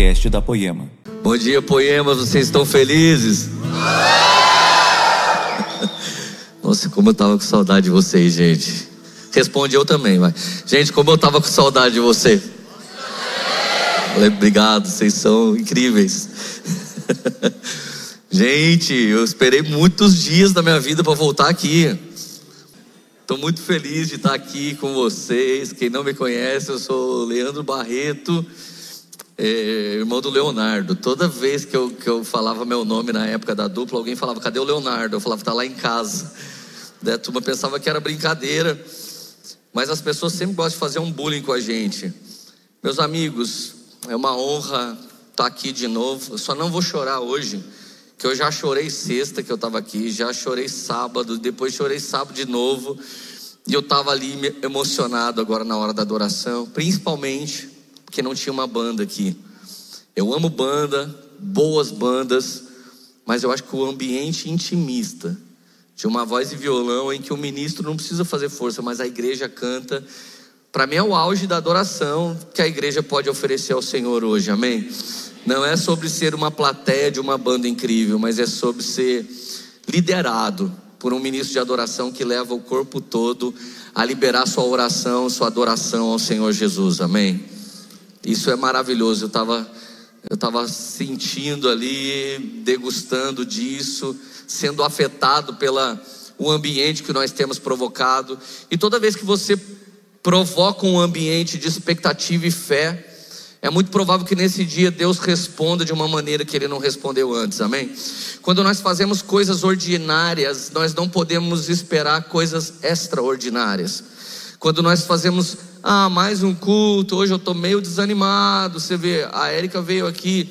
podcast da Poema. Bom dia, Poemas, vocês estão felizes? Nossa, como eu tava com saudade de vocês, gente. Responde eu também, vai. Gente, como eu tava com saudade de você. Obrigado, vocês são incríveis. gente, eu esperei muitos dias da minha vida para voltar aqui. Estou muito feliz de estar aqui com vocês. Quem não me conhece, eu sou Leandro Barreto, é, irmão do Leonardo. Toda vez que eu, que eu falava meu nome na época da dupla, alguém falava: Cadê o Leonardo? Eu falava: Está lá em casa. Daí a turma pensava que era brincadeira, mas as pessoas sempre gostam de fazer um bullying com a gente. Meus amigos, é uma honra estar aqui de novo. Eu só não vou chorar hoje que eu já chorei sexta que eu estava aqui, já chorei sábado, depois chorei sábado de novo, e eu estava ali emocionado agora na hora da adoração, principalmente porque não tinha uma banda aqui. Eu amo banda, boas bandas, mas eu acho que o ambiente intimista, de uma voz e violão em que o ministro não precisa fazer força, mas a igreja canta, para mim é o auge da adoração que a igreja pode oferecer ao Senhor hoje, amém? Não é sobre ser uma plateia de uma banda incrível, mas é sobre ser liderado por um ministro de adoração que leva o corpo todo a liberar sua oração, sua adoração ao Senhor Jesus. Amém. Isso é maravilhoso. Eu estava eu tava sentindo ali, degustando disso, sendo afetado pela o ambiente que nós temos provocado. E toda vez que você provoca um ambiente de expectativa e fé, é muito provável que nesse dia Deus responda de uma maneira que Ele não respondeu antes, amém? Quando nós fazemos coisas ordinárias, nós não podemos esperar coisas extraordinárias. Quando nós fazemos, ah, mais um culto, hoje eu estou meio desanimado. Você vê, a Érica veio aqui,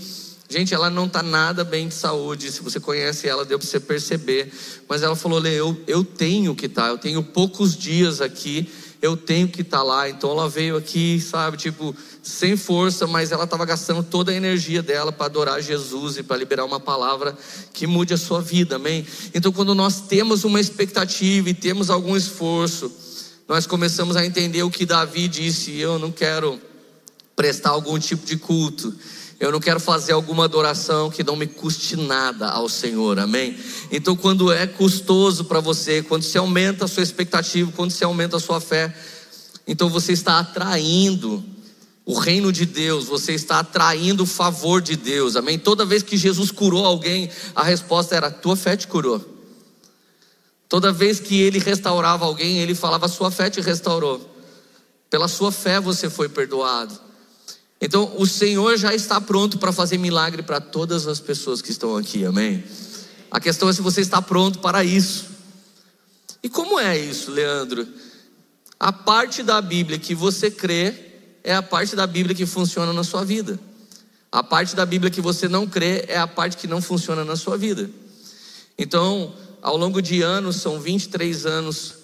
gente, ela não está nada bem de saúde. Se você conhece ela, deu para você perceber. Mas ela falou: Lê, eu, eu tenho que estar, tá, eu tenho poucos dias aqui eu tenho que estar tá lá. Então ela veio aqui, sabe, tipo, sem força, mas ela estava gastando toda a energia dela para adorar Jesus e para liberar uma palavra que mude a sua vida, amém? Então quando nós temos uma expectativa e temos algum esforço, nós começamos a entender o que Davi disse: eu não quero prestar algum tipo de culto eu não quero fazer alguma adoração que não me custe nada ao Senhor, amém? Então, quando é custoso para você, quando se aumenta a sua expectativa, quando se aumenta a sua fé, então você está atraindo o reino de Deus, você está atraindo o favor de Deus, amém? Toda vez que Jesus curou alguém, a resposta era: tua fé te curou. Toda vez que ele restaurava alguém, ele falava: sua fé te restaurou. Pela sua fé você foi perdoado. Então, o Senhor já está pronto para fazer milagre para todas as pessoas que estão aqui, amém? A questão é se você está pronto para isso. E como é isso, Leandro? A parte da Bíblia que você crê é a parte da Bíblia que funciona na sua vida. A parte da Bíblia que você não crê é a parte que não funciona na sua vida. Então, ao longo de anos, são 23 anos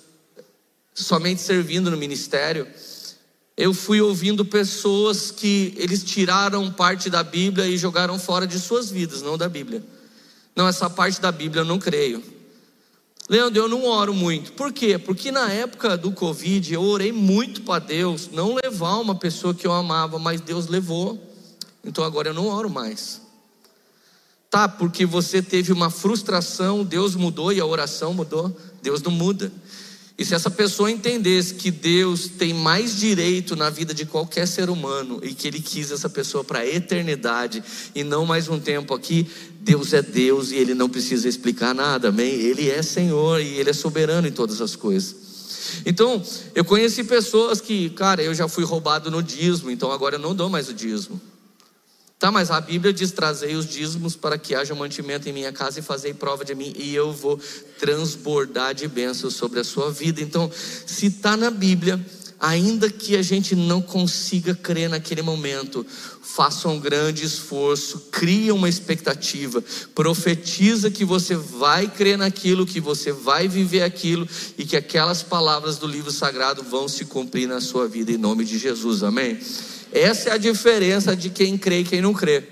somente servindo no ministério eu fui ouvindo pessoas que eles tiraram parte da Bíblia e jogaram fora de suas vidas, não da Bíblia. Não, essa parte da Bíblia eu não creio. Leandro, eu não oro muito. Por quê? Porque na época do Covid eu orei muito para Deus não levar uma pessoa que eu amava, mas Deus levou. Então agora eu não oro mais. Tá, porque você teve uma frustração, Deus mudou e a oração mudou. Deus não muda. E se essa pessoa entendesse que Deus tem mais direito na vida de qualquer ser humano e que Ele quis essa pessoa para a eternidade e não mais um tempo aqui, Deus é Deus e Ele não precisa explicar nada, amém? Ele é Senhor e Ele é soberano em todas as coisas. Então, eu conheci pessoas que, cara, eu já fui roubado no dízimo, então agora eu não dou mais o dízimo. Tá, mas a Bíblia diz: trazei os dízimos para que haja mantimento em minha casa e fazei prova de mim, e eu vou transbordar de bênçãos sobre a sua vida. Então, se está na Bíblia, ainda que a gente não consiga crer naquele momento, faça um grande esforço, cria uma expectativa, profetiza que você vai crer naquilo, que você vai viver aquilo e que aquelas palavras do livro sagrado vão se cumprir na sua vida em nome de Jesus. Amém. Essa é a diferença de quem crê e quem não crê.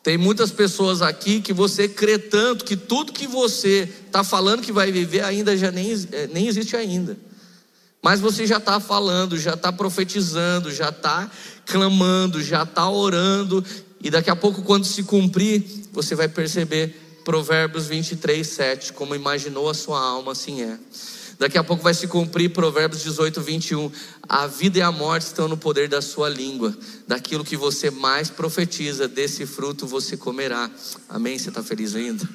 Tem muitas pessoas aqui que você crê tanto que tudo que você está falando que vai viver ainda já nem, é, nem existe ainda. Mas você já está falando, já está profetizando, já está clamando, já está orando, e daqui a pouco, quando se cumprir, você vai perceber Provérbios 23, 7, como imaginou a sua alma, assim é. Daqui a pouco vai se cumprir Provérbios 18, 21. A vida e a morte estão no poder da sua língua. Daquilo que você mais profetiza, desse fruto você comerá. Amém? Você está feliz ainda?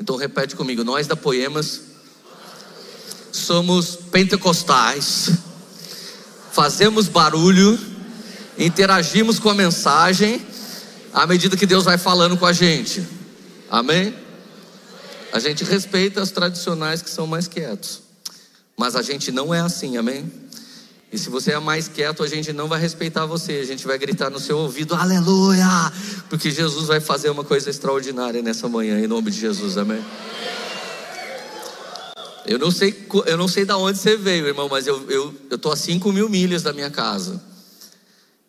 Então repete comigo: nós da Poemas somos pentecostais, fazemos barulho, interagimos com a mensagem à medida que Deus vai falando com a gente. Amém? A gente respeita os tradicionais que são mais quietos. Mas a gente não é assim, amém? E se você é mais quieto, a gente não vai respeitar você, a gente vai gritar no seu ouvido, aleluia! Porque Jesus vai fazer uma coisa extraordinária nessa manhã, em nome de Jesus, amém? Eu não sei, eu não sei de onde você veio, irmão, mas eu, eu, tô a 5 mil milhas da minha casa.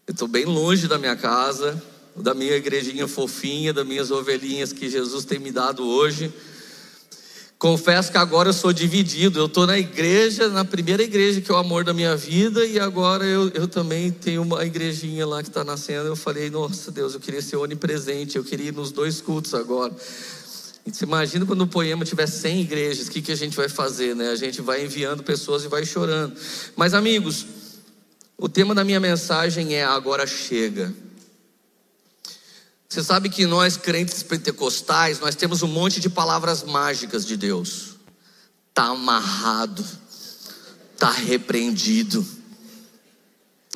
Eu estou bem longe da minha casa, da minha igrejinha fofinha, das minhas ovelhinhas que Jesus tem me dado hoje. Confesso que agora eu sou dividido. Eu estou na igreja, na primeira igreja que é o amor da minha vida, e agora eu, eu também tenho uma igrejinha lá que está nascendo. Eu falei, nossa Deus, eu queria ser onipresente, eu queria ir nos dois cultos agora. Você imagina quando o poema tiver 100 igrejas, o que, que a gente vai fazer, né? A gente vai enviando pessoas e vai chorando. Mas, amigos, o tema da minha mensagem é Agora Chega. Você sabe que nós, crentes pentecostais, nós temos um monte de palavras mágicas de Deus. Está amarrado, está repreendido.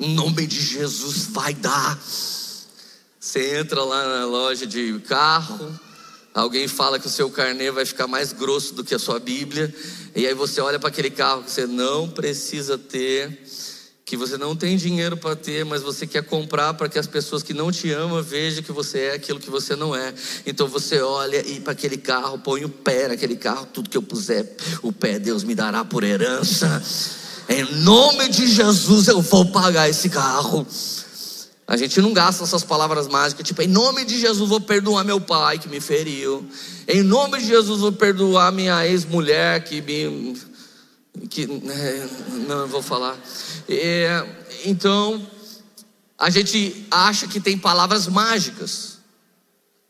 Em nome de Jesus vai dar. Você entra lá na loja de carro, alguém fala que o seu carnê vai ficar mais grosso do que a sua Bíblia, e aí você olha para aquele carro que você não precisa ter que você não tem dinheiro para ter, mas você quer comprar para que as pessoas que não te amam vejam que você é aquilo que você não é. Então você olha e para aquele carro, põe o pé naquele carro, tudo que eu puser, o pé Deus me dará por herança. Em nome de Jesus eu vou pagar esse carro. A gente não gasta essas palavras mágicas, tipo, em nome de Jesus vou perdoar meu pai que me feriu. Em nome de Jesus vou perdoar minha ex-mulher que me que né, não vou falar. É, então, a gente acha que tem palavras mágicas.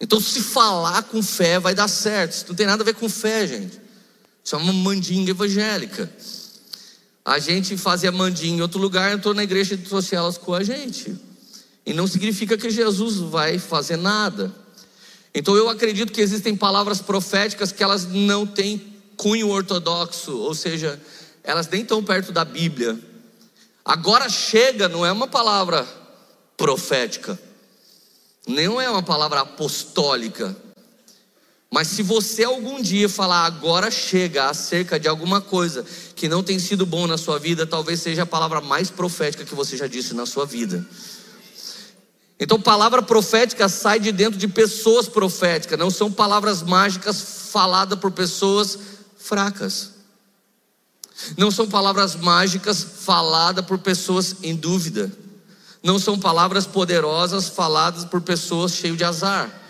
Então, se falar com fé vai dar certo. Isso não tem nada a ver com fé, gente. Isso é uma mandinga evangélica. A gente fazia mandinga em outro lugar, entrou na igreja e trouxe elas com a gente. E não significa que Jesus vai fazer nada. Então eu acredito que existem palavras proféticas que elas não têm cunho ortodoxo, ou seja, elas nem estão perto da Bíblia. Agora chega não é uma palavra profética, não é uma palavra apostólica. Mas se você algum dia falar agora chega acerca de alguma coisa que não tem sido bom na sua vida, talvez seja a palavra mais profética que você já disse na sua vida. Então, palavra profética sai de dentro de pessoas proféticas, não são palavras mágicas faladas por pessoas fracas. Não são palavras mágicas faladas por pessoas em dúvida. Não são palavras poderosas faladas por pessoas cheias de azar.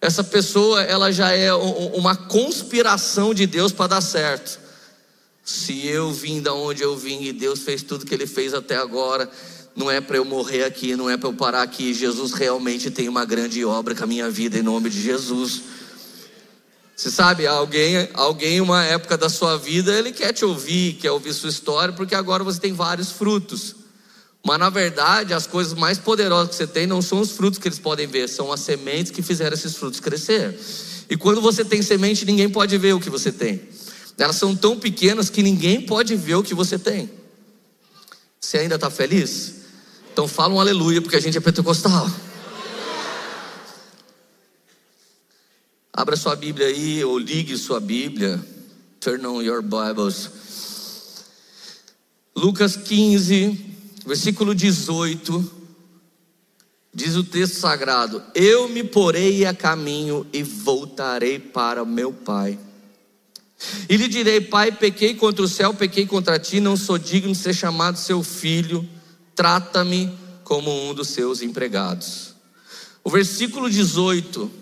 Essa pessoa, ela já é uma conspiração de Deus para dar certo. Se eu vim da onde eu vim e Deus fez tudo que ele fez até agora, não é para eu morrer aqui, não é para eu parar aqui. Jesus realmente tem uma grande obra com a minha vida em nome de Jesus. Você sabe, alguém, alguém, uma época da sua vida, ele quer te ouvir, quer ouvir sua história, porque agora você tem vários frutos. Mas na verdade, as coisas mais poderosas que você tem não são os frutos que eles podem ver, são as sementes que fizeram esses frutos crescer. E quando você tem semente, ninguém pode ver o que você tem. Elas são tão pequenas que ninguém pode ver o que você tem. Você ainda está feliz? Então fala um aleluia, porque a gente é pentecostal. Abra sua Bíblia aí, ou ligue sua Bíblia. Turn on your Bibles. Lucas 15, versículo 18. Diz o texto sagrado: Eu me porei a caminho e voltarei para meu pai. E lhe direi: Pai, pequei contra o céu, pequei contra ti, não sou digno de ser chamado seu filho, trata-me como um dos seus empregados. O versículo 18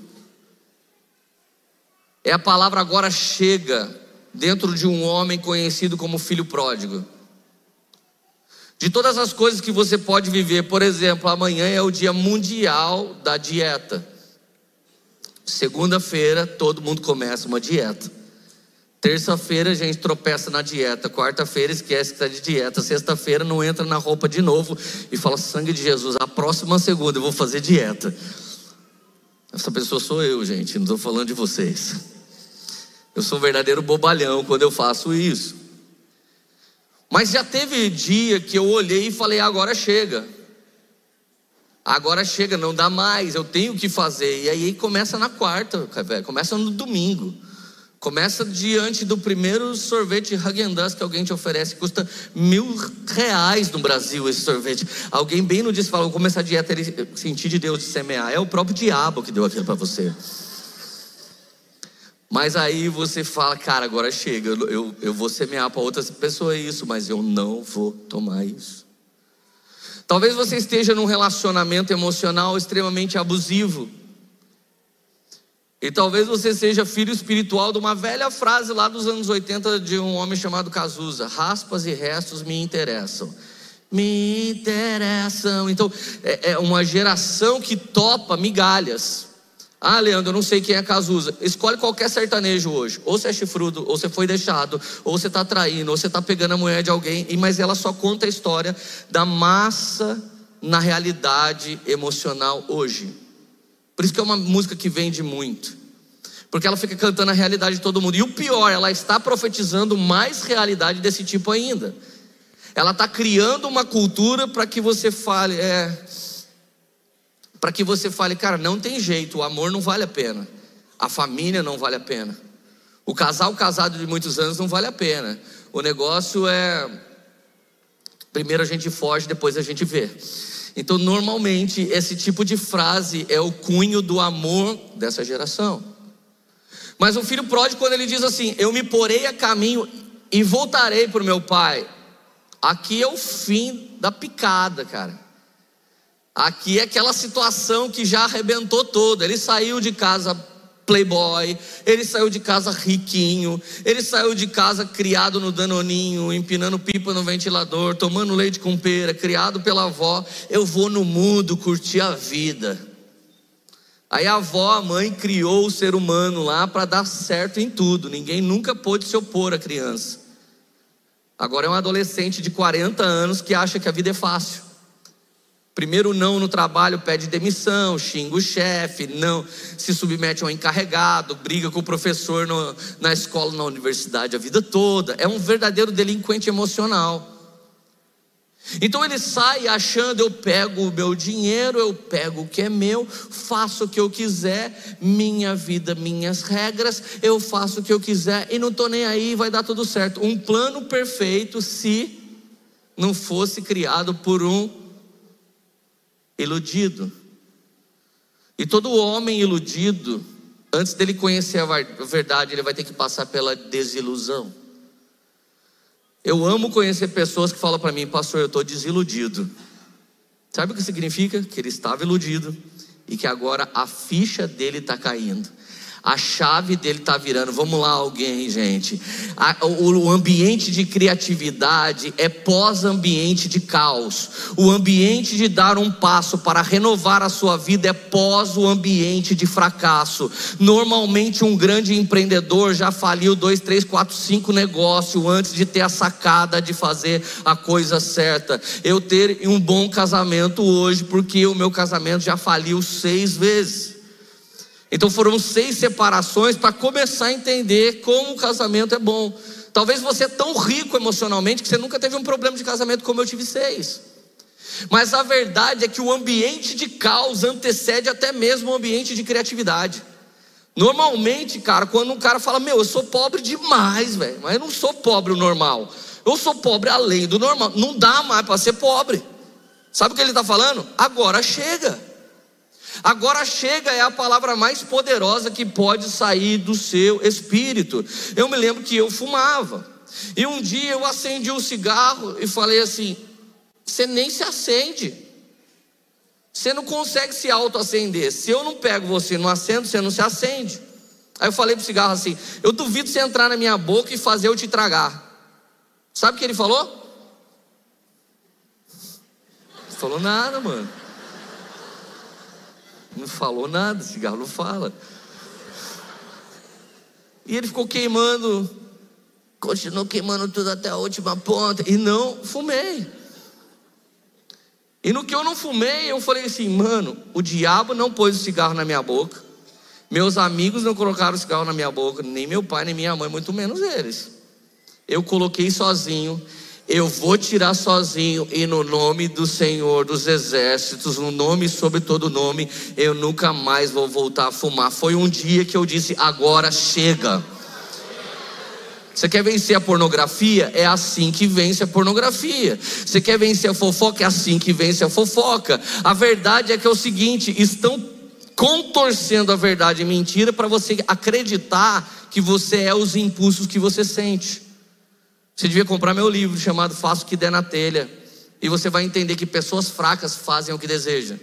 é a palavra agora chega dentro de um homem conhecido como filho pródigo. De todas as coisas que você pode viver, por exemplo, amanhã é o dia mundial da dieta. Segunda-feira, todo mundo começa uma dieta. Terça-feira a gente tropeça na dieta. Quarta-feira esquece que está de dieta. Sexta-feira não entra na roupa de novo e fala: sangue de Jesus, a próxima segunda eu vou fazer dieta. Essa pessoa sou eu, gente, não estou falando de vocês. Eu sou um verdadeiro bobalhão quando eu faço isso. Mas já teve dia que eu olhei e falei: agora chega. Agora chega, não dá mais, eu tenho que fazer. E aí começa na quarta, começa no domingo. Começa diante do primeiro sorvete Häagen-Dazs que alguém te oferece, custa mil reais no Brasil esse sorvete. Alguém bem no dia fala, vou começar a dieta, ele sentir de Deus de semear. É o próprio diabo que deu aquilo para você. Mas aí você fala, cara, agora chega, eu, eu, eu vou semear para outras pessoas isso, mas eu não vou tomar isso. Talvez você esteja num relacionamento emocional extremamente abusivo. E talvez você seja filho espiritual de uma velha frase lá dos anos 80 de um homem chamado Cazuza: raspas e restos me interessam. Me interessam. Então, é, é uma geração que topa migalhas. Ah, Leandro, eu não sei quem é Cazuza. Escolhe qualquer sertanejo hoje. Ou você é chifrudo, ou você foi deixado, ou você está traindo, ou você está pegando a mulher de alguém. Mas ela só conta a história da massa na realidade emocional hoje. Por isso que é uma música que vende muito. Porque ela fica cantando a realidade de todo mundo. E o pior, ela está profetizando mais realidade desse tipo ainda. Ela está criando uma cultura para que você fale, é, para que você fale, cara, não tem jeito, o amor não vale a pena, a família não vale a pena, o casal casado de muitos anos não vale a pena. O negócio é primeiro a gente foge, depois a gente vê. Então, normalmente, esse tipo de frase é o cunho do amor dessa geração. Mas o filho pródigo, quando ele diz assim: Eu me porei a caminho e voltarei para o meu pai, aqui é o fim da picada, cara. Aqui é aquela situação que já arrebentou toda. Ele saiu de casa playboy, ele saiu de casa riquinho, ele saiu de casa criado no danoninho, empinando pipa no ventilador, tomando leite com pera, criado pela avó. Eu vou no mundo curtir a vida. Aí a avó, a mãe, criou o ser humano lá para dar certo em tudo. Ninguém nunca pôde se opor à criança. Agora é um adolescente de 40 anos que acha que a vida é fácil. Primeiro não no trabalho, pede demissão, xinga o chefe, não se submete ao encarregado, briga com o professor no, na escola, na universidade a vida toda. É um verdadeiro delinquente emocional. Então ele sai achando: eu pego o meu dinheiro, eu pego o que é meu, faço o que eu quiser, minha vida, minhas regras, eu faço o que eu quiser e não estou nem aí, vai dar tudo certo. Um plano perfeito se não fosse criado por um iludido. E todo homem iludido, antes dele conhecer a verdade, ele vai ter que passar pela desilusão. Eu amo conhecer pessoas que falam para mim, pastor, eu estou desiludido. Sabe o que significa? Que ele estava iludido e que agora a ficha dele está caindo a chave dele está virando. Vamos lá, alguém, gente. A, o, o ambiente de criatividade é pós-ambiente de caos. O ambiente de dar um passo para renovar a sua vida é pós o ambiente de fracasso. Normalmente, um grande empreendedor já faliu dois, três, quatro, cinco negócios antes de ter a sacada de fazer a coisa certa. Eu ter um bom casamento hoje, porque o meu casamento já faliu seis vezes. Então foram seis separações para começar a entender como o casamento é bom. Talvez você é tão rico emocionalmente que você nunca teve um problema de casamento como eu tive seis. Mas a verdade é que o ambiente de caos antecede até mesmo o ambiente de criatividade. Normalmente, cara, quando um cara fala, meu, eu sou pobre demais, velho, mas eu não sou pobre o normal. Eu sou pobre além do normal. Não dá mais para ser pobre. Sabe o que ele está falando? Agora chega. Agora chega é a palavra mais poderosa que pode sair do seu espírito. Eu me lembro que eu fumava. E um dia eu acendi um cigarro e falei assim: você nem se acende. Você não consegue se autoacender. Se eu não pego você no acendo, você não se acende. Aí eu falei pro cigarro assim: Eu duvido você entrar na minha boca e fazer eu te tragar. Sabe o que ele falou? Não falou nada, mano. Não falou nada, cigarro não fala. E ele ficou queimando, continuou queimando tudo até a última ponta, e não fumei. E no que eu não fumei, eu falei assim, mano, o diabo não pôs o cigarro na minha boca, meus amigos não colocaram o cigarro na minha boca, nem meu pai, nem minha mãe, muito menos eles. Eu coloquei sozinho, eu vou tirar sozinho, e no nome do Senhor dos Exércitos, no nome sobre todo nome, eu nunca mais vou voltar a fumar. Foi um dia que eu disse: agora chega. Você quer vencer a pornografia? É assim que vence a pornografia. Você quer vencer a fofoca? É assim que vence a fofoca. A verdade é que é o seguinte: estão contorcendo a verdade e mentira para você acreditar que você é os impulsos que você sente. Você devia comprar meu livro chamado Faça o que der na telha. E você vai entender que pessoas fracas fazem o que desejam,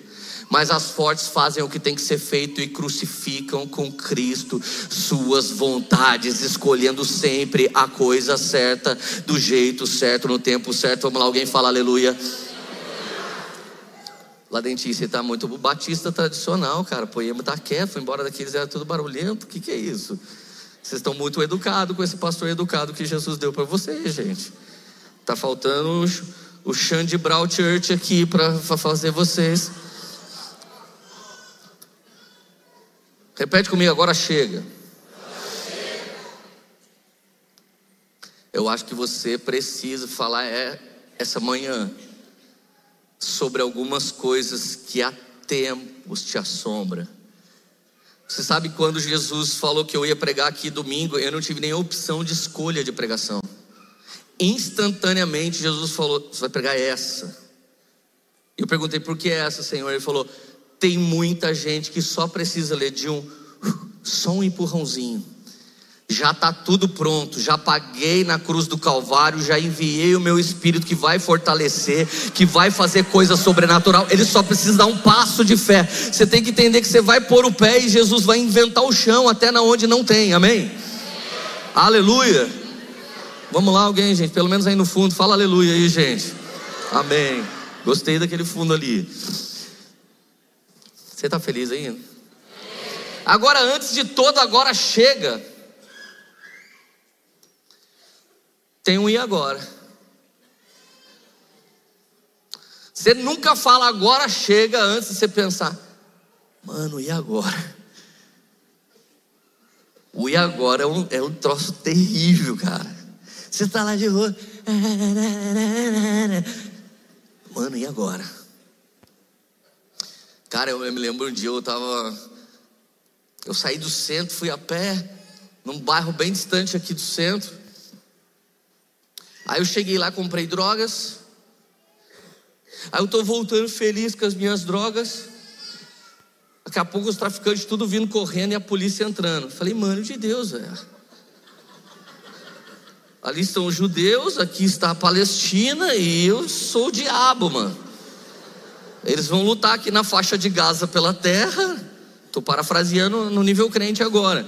mas as fortes fazem o que tem que ser feito e crucificam com Cristo suas vontades, escolhendo sempre a coisa certa, do jeito certo, no tempo certo. Vamos lá, alguém fala aleluia. Lá você está muito batista tradicional, cara. Poema tá quieto, foi embora daqueles era tudo barulhento. O que, que é isso? Vocês estão muito educados com esse pastor educado que Jesus deu para vocês, gente. Tá faltando o, Xande Brau Church aqui para fazer vocês. Repete comigo, agora chega. Eu acho que você precisa falar é, essa manhã sobre algumas coisas que há tempos te assombram você sabe quando Jesus falou que eu ia pregar aqui domingo, eu não tive nem opção de escolha de pregação. Instantaneamente Jesus falou: Você vai pregar essa. Eu perguntei por que essa, Senhor? Ele falou: Tem muita gente que só precisa ler de um, só um empurrãozinho já está tudo pronto, já paguei na cruz do Calvário, já enviei o meu Espírito que vai fortalecer, que vai fazer coisa sobrenatural. Ele só precisa dar um passo de fé. Você tem que entender que você vai pôr o pé e Jesus vai inventar o chão até na onde não tem. Amém? Aleluia. Vamos lá, alguém, gente, pelo menos aí no fundo, fala aleluia aí, gente. Amém. Gostei daquele fundo ali. Você está feliz ainda? Agora, antes de todo, agora chega. Tem um e agora. Você nunca fala agora chega antes de você pensar, mano, e agora? O e agora é um, é um troço terrível, cara. Você está lá de rua, mano, e agora? Cara, eu me lembro um dia eu tava. Eu saí do centro, fui a pé, num bairro bem distante aqui do centro. Aí eu cheguei lá, comprei drogas. Aí eu estou voltando feliz com as minhas drogas. Daqui a pouco os traficantes tudo vindo correndo e a polícia entrando. Falei, mano de Deus, velho. Ali estão os judeus, aqui está a Palestina e eu sou o diabo, mano. Eles vão lutar aqui na faixa de Gaza pela terra. Estou parafraseando no nível crente agora.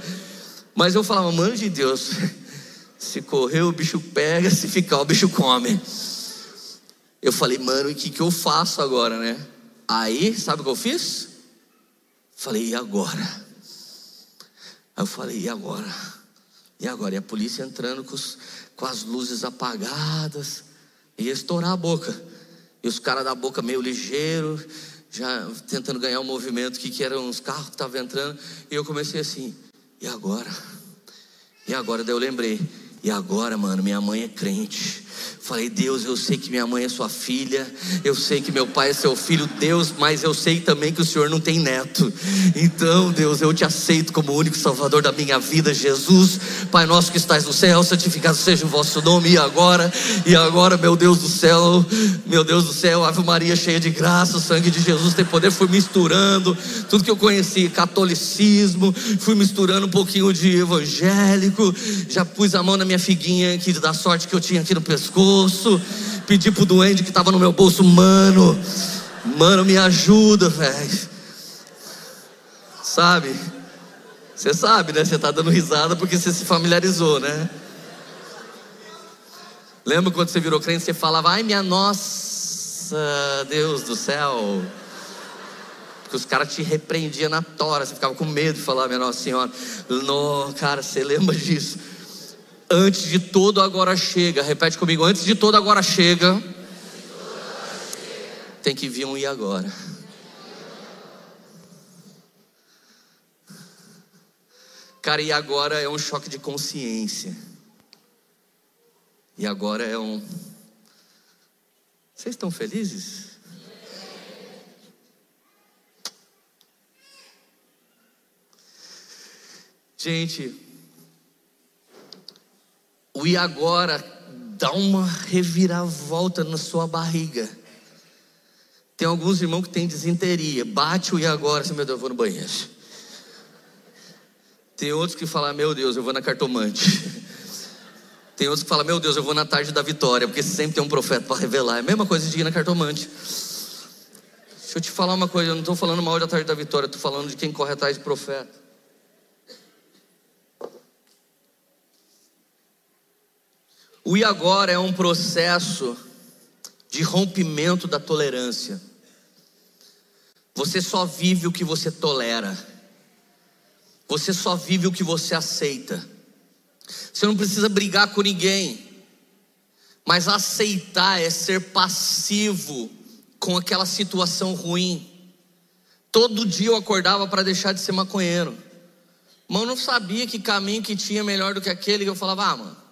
Mas eu falava, mano de Deus, se correr, o bicho pega, se ficar, o bicho come. Eu falei, mano, o que, que eu faço agora, né? Aí, sabe o que eu fiz? Falei, e agora? Aí eu falei, e agora? E agora? E a polícia entrando com, os, com as luzes apagadas, ia estourar a boca. E os caras da boca meio ligeiro, já tentando ganhar o um movimento que, que eram os carros que estavam entrando. E eu comecei assim, e agora? E agora? Daí eu lembrei, e agora, mano, minha mãe é crente. Falei, Deus, eu sei que minha mãe é sua filha, eu sei que meu pai é seu filho, Deus, mas eu sei também que o Senhor não tem neto. Então, Deus, eu te aceito como o único Salvador da minha vida, Jesus. Pai nosso que estás no céu, santificado seja o vosso nome, e agora, e agora, meu Deus do céu, meu Deus do céu, Ave Maria cheia de graça, o sangue de Jesus tem poder. Fui misturando tudo que eu conheci, catolicismo, fui misturando um pouquinho de evangélico, já pus a mão na minha figuinha aqui da sorte que eu tinha aqui no pescoço pedi pro duende que estava no meu bolso, mano, mano, me ajuda, velho. Sabe? Você sabe, né? Você está dando risada porque você se familiarizou, né? Lembra quando você virou crente, você falava, ai minha nossa, Deus do céu. Porque os caras te repreendiam na tora, você ficava com medo de falar, minha Nossa Senhora. Não, cara, você lembra disso? Antes de todo agora chega, repete comigo, antes de todo agora chega, tem que vir um e agora. Cara, e agora é um choque de consciência. E agora é um. Vocês estão felizes? Gente, o e agora dá uma reviravolta na sua barriga. Tem alguns irmãos que têm desinteria, bate o e agora, assim, meu Deus, eu vou no banheiro. Tem outros que falam, meu Deus, eu vou na cartomante. Tem outros que falam, meu Deus, eu vou na tarde da vitória, porque sempre tem um profeta para revelar. É a mesma coisa de ir na cartomante. Deixa eu te falar uma coisa, eu não estou falando mal da tarde da vitória, estou falando de quem corre atrás de profeta. O e agora é um processo de rompimento da tolerância. Você só vive o que você tolera. Você só vive o que você aceita. Você não precisa brigar com ninguém. Mas aceitar é ser passivo com aquela situação ruim. Todo dia eu acordava para deixar de ser maconheiro. Mas eu não sabia que caminho que tinha melhor do que aquele que eu falava, ah, mano,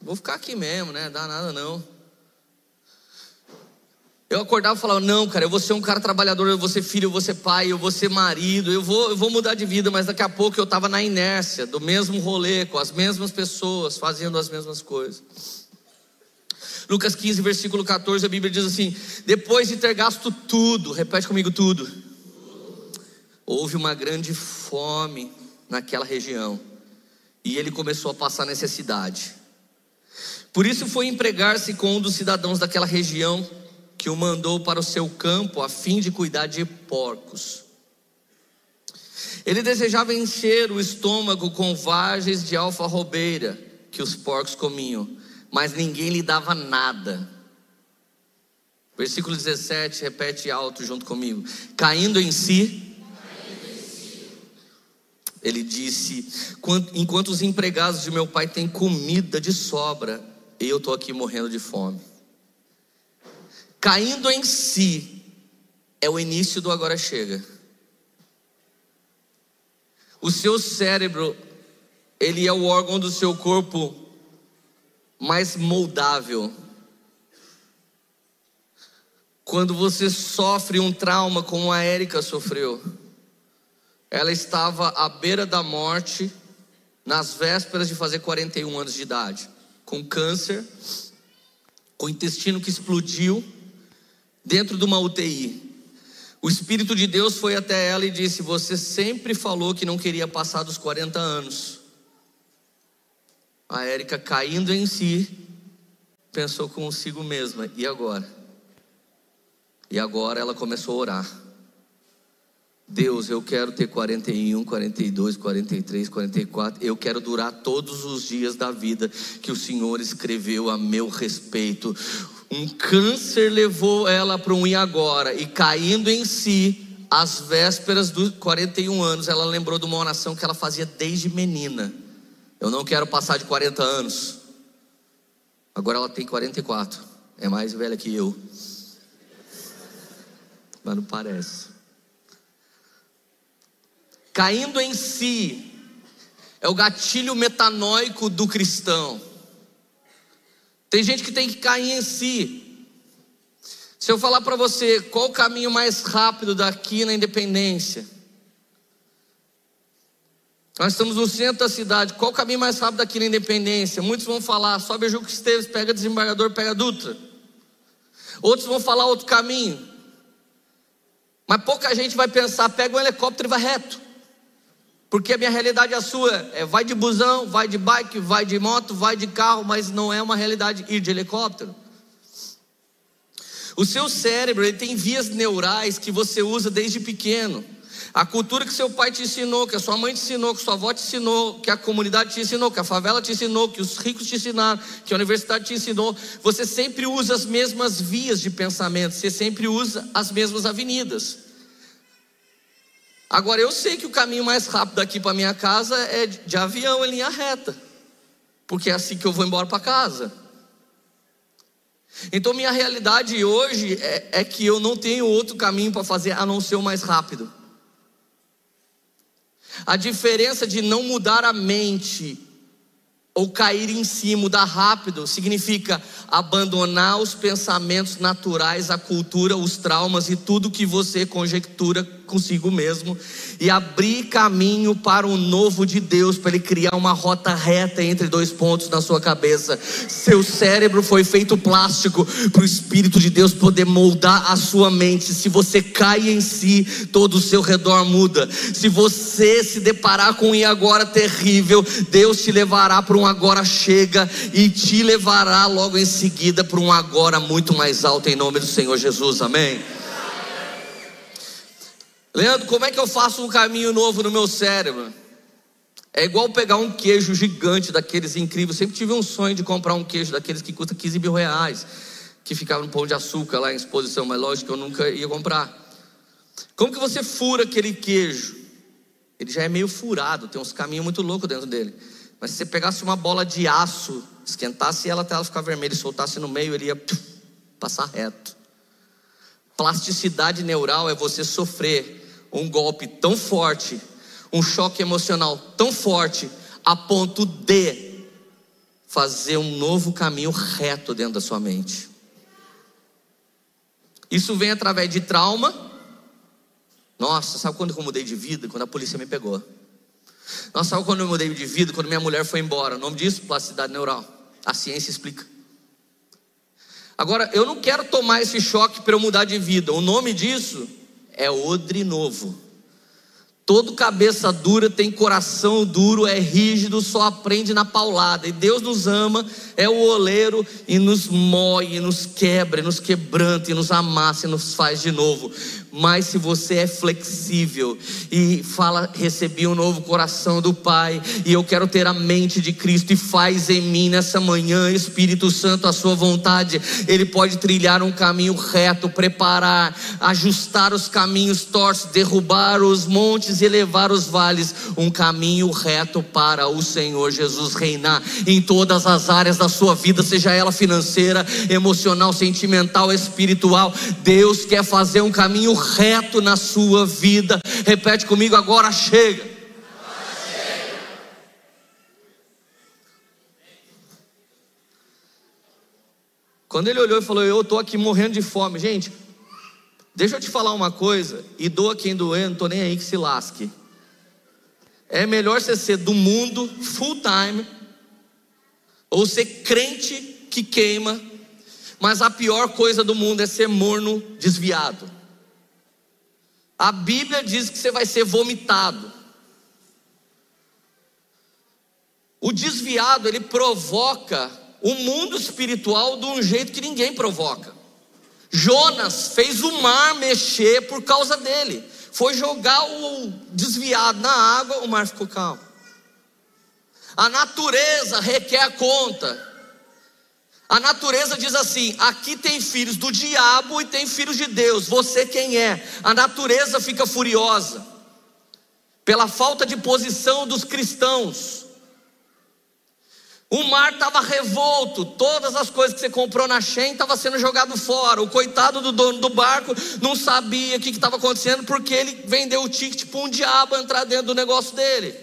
vou ficar aqui mesmo, né? Dá nada não. Eu acordava e falava: Não, cara, eu vou ser um cara trabalhador, eu vou ser filho, eu vou ser pai, eu vou ser marido, eu vou, eu vou mudar de vida, mas daqui a pouco eu estava na inércia do mesmo rolê, com as mesmas pessoas, fazendo as mesmas coisas. Lucas 15, versículo 14, a Bíblia diz assim: Depois de ter gasto tudo, repete comigo tudo, houve uma grande fome naquela região, e ele começou a passar necessidade. Por isso foi empregar-se com um dos cidadãos daquela região que o mandou para o seu campo a fim de cuidar de porcos. Ele desejava encher o estômago com vagens de alfarrobeira que os porcos comiam, mas ninguém lhe dava nada. Versículo 17, repete alto junto comigo. Caindo em si, ele disse: Enquanto os empregados de meu pai têm comida de sobra, eu estou aqui morrendo de fome caindo em si, é o início do agora chega. O seu cérebro, ele é o órgão do seu corpo mais moldável. Quando você sofre um trauma como a Érica sofreu, ela estava à beira da morte, nas vésperas de fazer 41 anos de idade, com câncer, com o intestino que explodiu, dentro de uma UTI. O Espírito de Deus foi até ela e disse: Você sempre falou que não queria passar dos 40 anos. A Érica, caindo em si, pensou consigo mesma: E agora? E agora ela começou a orar. Deus, eu quero ter 41, 42, 43, 44. Eu quero durar todos os dias da vida que o Senhor escreveu a meu respeito. Um câncer levou ela para um e agora, e caindo em si, às vésperas dos 41 anos, ela lembrou de uma oração que ela fazia desde menina. Eu não quero passar de 40 anos. Agora ela tem 44. É mais velha que eu. Mas não parece. Caindo em si é o gatilho metanóico do cristão. Tem gente que tem que cair em si. Se eu falar para você qual o caminho mais rápido daqui na independência, nós estamos no centro da cidade, qual o caminho mais rápido daqui na independência? Muitos vão falar, sobe Juca Esteves, pega desembargador, pega Dutra. Outros vão falar outro caminho. Mas pouca gente vai pensar, pega um helicóptero e vai reto. Porque a minha realidade é a sua. É vai de busão, vai de bike, vai de moto, vai de carro, mas não é uma realidade ir de helicóptero. O seu cérebro ele tem vias neurais que você usa desde pequeno. A cultura que seu pai te ensinou, que a sua mãe te ensinou, que sua avó te ensinou, que a comunidade te ensinou, que a favela te ensinou, que os ricos te ensinaram, que a universidade te ensinou, você sempre usa as mesmas vias de pensamento, você sempre usa as mesmas avenidas. Agora eu sei que o caminho mais rápido daqui para minha casa é de avião em linha reta, porque é assim que eu vou embora para casa. Então minha realidade hoje é, é que eu não tenho outro caminho para fazer a não ser o mais rápido. A diferença de não mudar a mente ou cair em si, mudar rápido, significa abandonar os pensamentos naturais, a cultura, os traumas e tudo que você conjectura consigo mesmo e abrir caminho para o novo de Deus, para Ele criar uma rota reta entre dois pontos na sua cabeça. Seu cérebro foi feito plástico para o Espírito de Deus poder moldar a sua mente. Se você cai em si, todo o seu redor muda. Se você se deparar com um agora terrível, Deus te levará para um agora chega e te levará logo em seguida para um agora muito mais alto em nome do Senhor Jesus. Amém. Leandro, como é que eu faço um caminho novo no meu cérebro? É igual pegar um queijo gigante daqueles incríveis. Sempre tive um sonho de comprar um queijo daqueles que custa 15 mil reais, que ficava no pão de açúcar lá em exposição, mas lógico que eu nunca ia comprar. Como que você fura aquele queijo? Ele já é meio furado, tem uns caminhos muito loucos dentro dele. Mas se você pegasse uma bola de aço, esquentasse ela até ela ficar vermelha e soltasse no meio, ele ia passar reto. Plasticidade neural é você sofrer um golpe tão forte, um choque emocional tão forte, a ponto de fazer um novo caminho reto dentro da sua mente. Isso vem através de trauma. Nossa, sabe quando eu mudei de vida? Quando a polícia me pegou. Nossa, sabe quando eu mudei de vida? Quando minha mulher foi embora. O nome disso? Plasticidade neural. A ciência explica. Agora, eu não quero tomar esse choque para eu mudar de vida. O nome disso é odre novo. Todo cabeça dura tem coração duro, é rígido, só aprende na paulada. E Deus nos ama, é o oleiro e nos moe, e nos quebra, e nos quebranta, e nos amassa e nos faz de novo. Mas se você é flexível e fala, recebi um novo coração do Pai, e eu quero ter a mente de Cristo, e faz em mim nessa manhã, Espírito Santo, a sua vontade, Ele pode trilhar um caminho reto, preparar, ajustar os caminhos tortos, derrubar os montes e elevar os vales, um caminho reto para o Senhor Jesus reinar em todas as áreas da sua vida, seja ela financeira, emocional, sentimental, espiritual. Deus quer fazer um caminho reto na sua vida. Repete comigo agora, chega. Quando ele olhou e falou: Eu estou aqui morrendo de fome, gente. Deixa eu te falar uma coisa, e doa quem doer, não estou nem aí que se lasque. É melhor você ser do mundo full time, ou ser crente que queima, mas a pior coisa do mundo é ser morno desviado. A Bíblia diz que você vai ser vomitado. O desviado, ele provoca o mundo espiritual de um jeito que ninguém provoca. Jonas fez o mar mexer por causa dele. Foi jogar o desviado na água, o mar ficou calmo. A natureza requer conta. A natureza diz assim: aqui tem filhos do diabo e tem filhos de Deus. Você quem é? A natureza fica furiosa pela falta de posição dos cristãos. O mar estava revolto, todas as coisas que você comprou na Shen estavam sendo jogado fora. O coitado do dono do barco não sabia o que estava acontecendo porque ele vendeu o ticket para um diabo entrar dentro do negócio dele.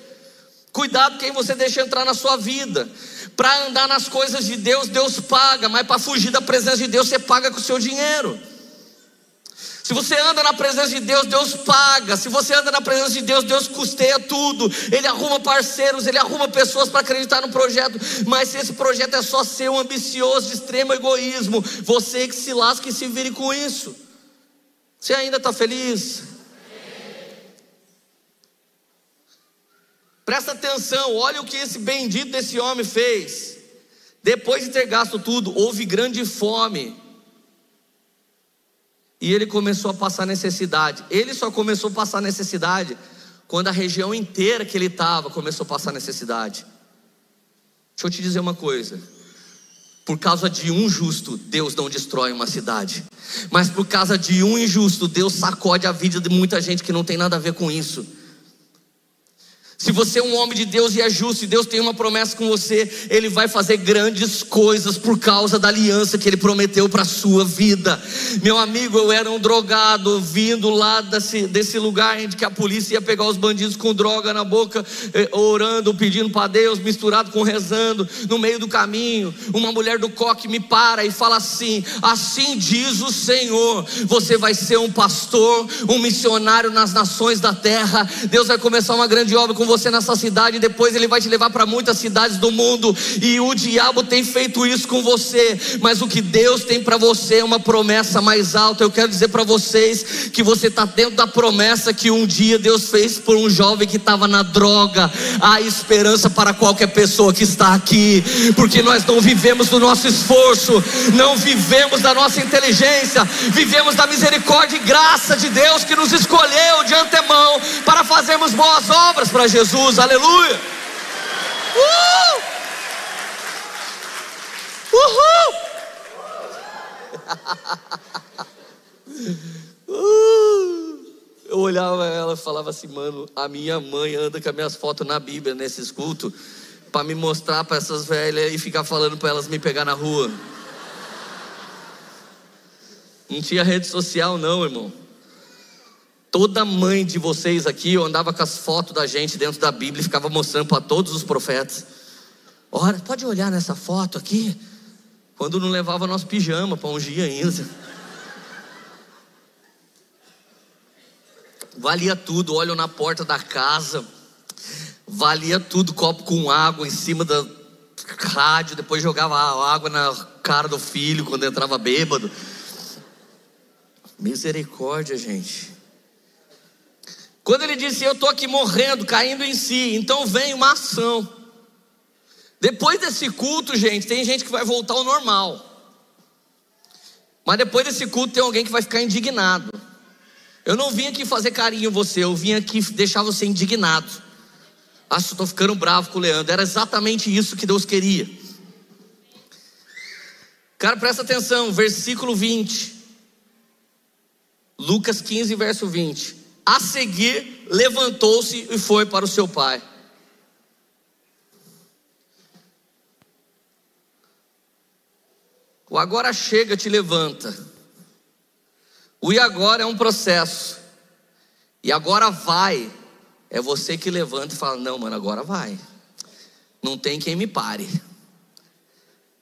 Cuidado quem você deixa entrar na sua vida. Para andar nas coisas de Deus, Deus paga, mas para fugir da presença de Deus, você paga com o seu dinheiro. Se você anda na presença de Deus, Deus paga. Se você anda na presença de Deus, Deus custeia tudo. Ele arruma parceiros, ele arruma pessoas para acreditar no projeto. Mas se esse projeto é só seu ambicioso, de extremo egoísmo, você que se lasca e se vire com isso. Você ainda está feliz? Presta atenção, olha o que esse bendito desse homem fez. Depois de ter gasto tudo, houve grande fome. E ele começou a passar necessidade. Ele só começou a passar necessidade quando a região inteira que ele estava começou a passar necessidade. Deixa eu te dizer uma coisa. Por causa de um justo, Deus não destrói uma cidade. Mas por causa de um injusto, Deus sacode a vida de muita gente que não tem nada a ver com isso. Se você é um homem de Deus e é justo, e Deus tem uma promessa com você, Ele vai fazer grandes coisas por causa da aliança que Ele prometeu para a sua vida. Meu amigo, eu era um drogado, vindo lá desse, desse lugar onde que a polícia ia pegar os bandidos com droga na boca, eh, orando, pedindo para Deus, misturado com rezando. No meio do caminho, uma mulher do coque me para e fala assim: Assim diz o Senhor, você vai ser um pastor, um missionário nas nações da terra. Deus vai começar uma grande obra com você nessa cidade, depois Ele vai te levar para muitas cidades do mundo. E o diabo tem feito isso com você, mas o que Deus tem para você é uma promessa mais alta. Eu quero dizer para vocês que você está dentro da promessa que um dia Deus fez por um jovem que estava na droga. Há esperança para qualquer pessoa que está aqui, porque nós não vivemos do nosso esforço, não vivemos da nossa inteligência, vivemos da misericórdia e graça de Deus que nos escolheu de antemão para fazermos boas obras para Jesus. Jesus, aleluia. Uh! Uhul! uh! Eu olhava ela e falava assim, mano, a minha mãe anda com as minhas fotos na Bíblia nesses cultos para me mostrar para essas velhas e ficar falando para elas me pegar na rua. Não tinha rede social não, irmão. Toda mãe de vocês aqui eu andava com as fotos da gente dentro da Bíblia e ficava mostrando para todos os profetas. Olha, pode olhar nessa foto aqui. Quando não levava nosso pijama para ungir ainda. Valia tudo, óleo na porta da casa. Valia tudo, copo com água em cima da rádio, depois jogava água na cara do filho quando entrava bêbado. Misericórdia, gente. Quando ele disse, Eu estou aqui morrendo, caindo em si, então vem uma ação. Depois desse culto, gente, tem gente que vai voltar ao normal. Mas depois desse culto, tem alguém que vai ficar indignado. Eu não vim aqui fazer carinho em você, eu vim aqui deixar você indignado. Acho que estou ficando bravo com o Leandro. Era exatamente isso que Deus queria. Cara, presta atenção, versículo 20. Lucas 15, verso 20. A seguir, levantou-se e foi para o seu pai. O agora chega te levanta. O e agora é um processo. E agora vai. É você que levanta e fala: Não, mano, agora vai. Não tem quem me pare.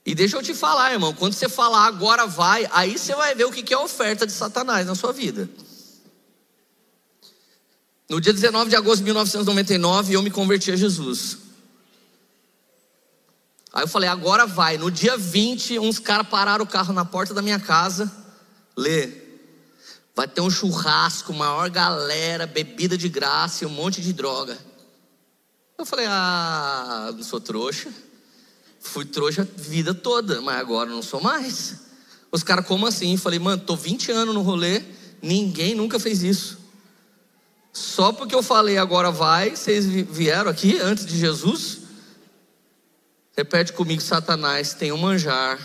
E deixa eu te falar, irmão. Quando você falar agora vai, aí você vai ver o que é a oferta de Satanás na sua vida. No dia 19 de agosto de 1999, eu me converti a Jesus. Aí eu falei, agora vai. No dia 20, uns caras pararam o carro na porta da minha casa. Lê. Vai ter um churrasco, maior galera, bebida de graça e um monte de droga. Eu falei, ah, não sou trouxa. Fui trouxa a vida toda, mas agora não sou mais. Os caras, como assim? Eu falei, mano, tô 20 anos no rolê, ninguém nunca fez isso. Só porque eu falei agora vai, vocês vieram aqui antes de Jesus? Repete comigo, Satanás tem um manjar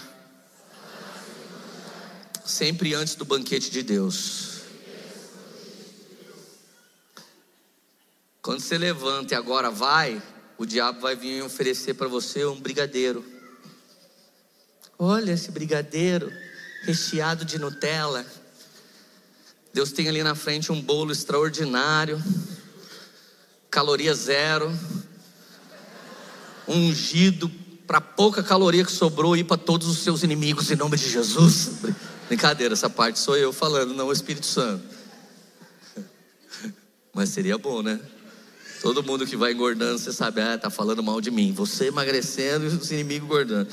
sempre antes do banquete de Deus. Quando você levanta e agora vai, o diabo vai vir oferecer para você um brigadeiro. Olha esse brigadeiro recheado de Nutella. Deus tem ali na frente um bolo extraordinário, caloria zero, ungido para pouca caloria que sobrou ir para todos os seus inimigos em nome de Jesus. Brincadeira, essa parte sou eu falando, não o Espírito Santo. Mas seria bom, né? Todo mundo que vai engordando, você sabe, ah, tá falando mal de mim. Você emagrecendo e os inimigos engordando.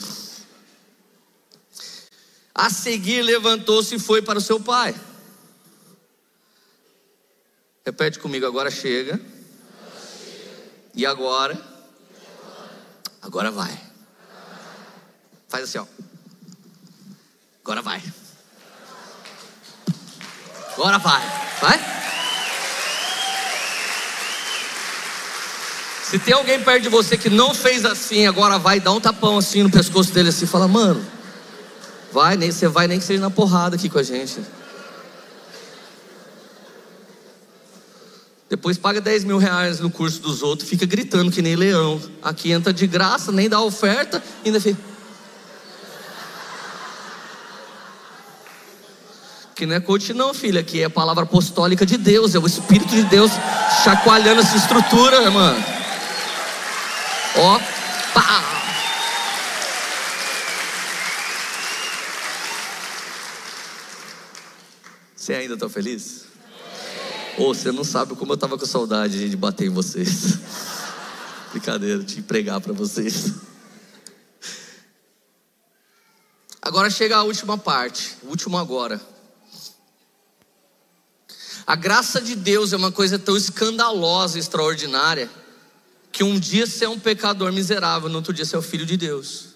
A seguir levantou-se e foi para o seu pai. Repete comigo, agora chega. E agora? Agora vai. Faz assim, ó. Agora vai. Agora vai. Vai. Se tem alguém perto de você que não fez assim, agora vai dar um tapão assim no pescoço dele assim, fala, mano, vai, nem você vai nem que seja na porrada aqui com a gente. Depois paga 10 mil reais no curso dos outros, fica gritando que nem leão. Aqui entra de graça, nem dá oferta, ainda fica. Que não é coach, não, filha, que é a palavra apostólica de Deus, é o Espírito de Deus chacoalhando essa estrutura, mano. Ó, pá! Você ainda está feliz? Oh, você não sabe como eu estava com saudade de bater em vocês. Brincadeira, de pregar para vocês. Agora chega a última parte, o último agora. A graça de Deus é uma coisa tão escandalosa, extraordinária, que um dia você é um pecador miserável, no outro dia você é o filho de Deus.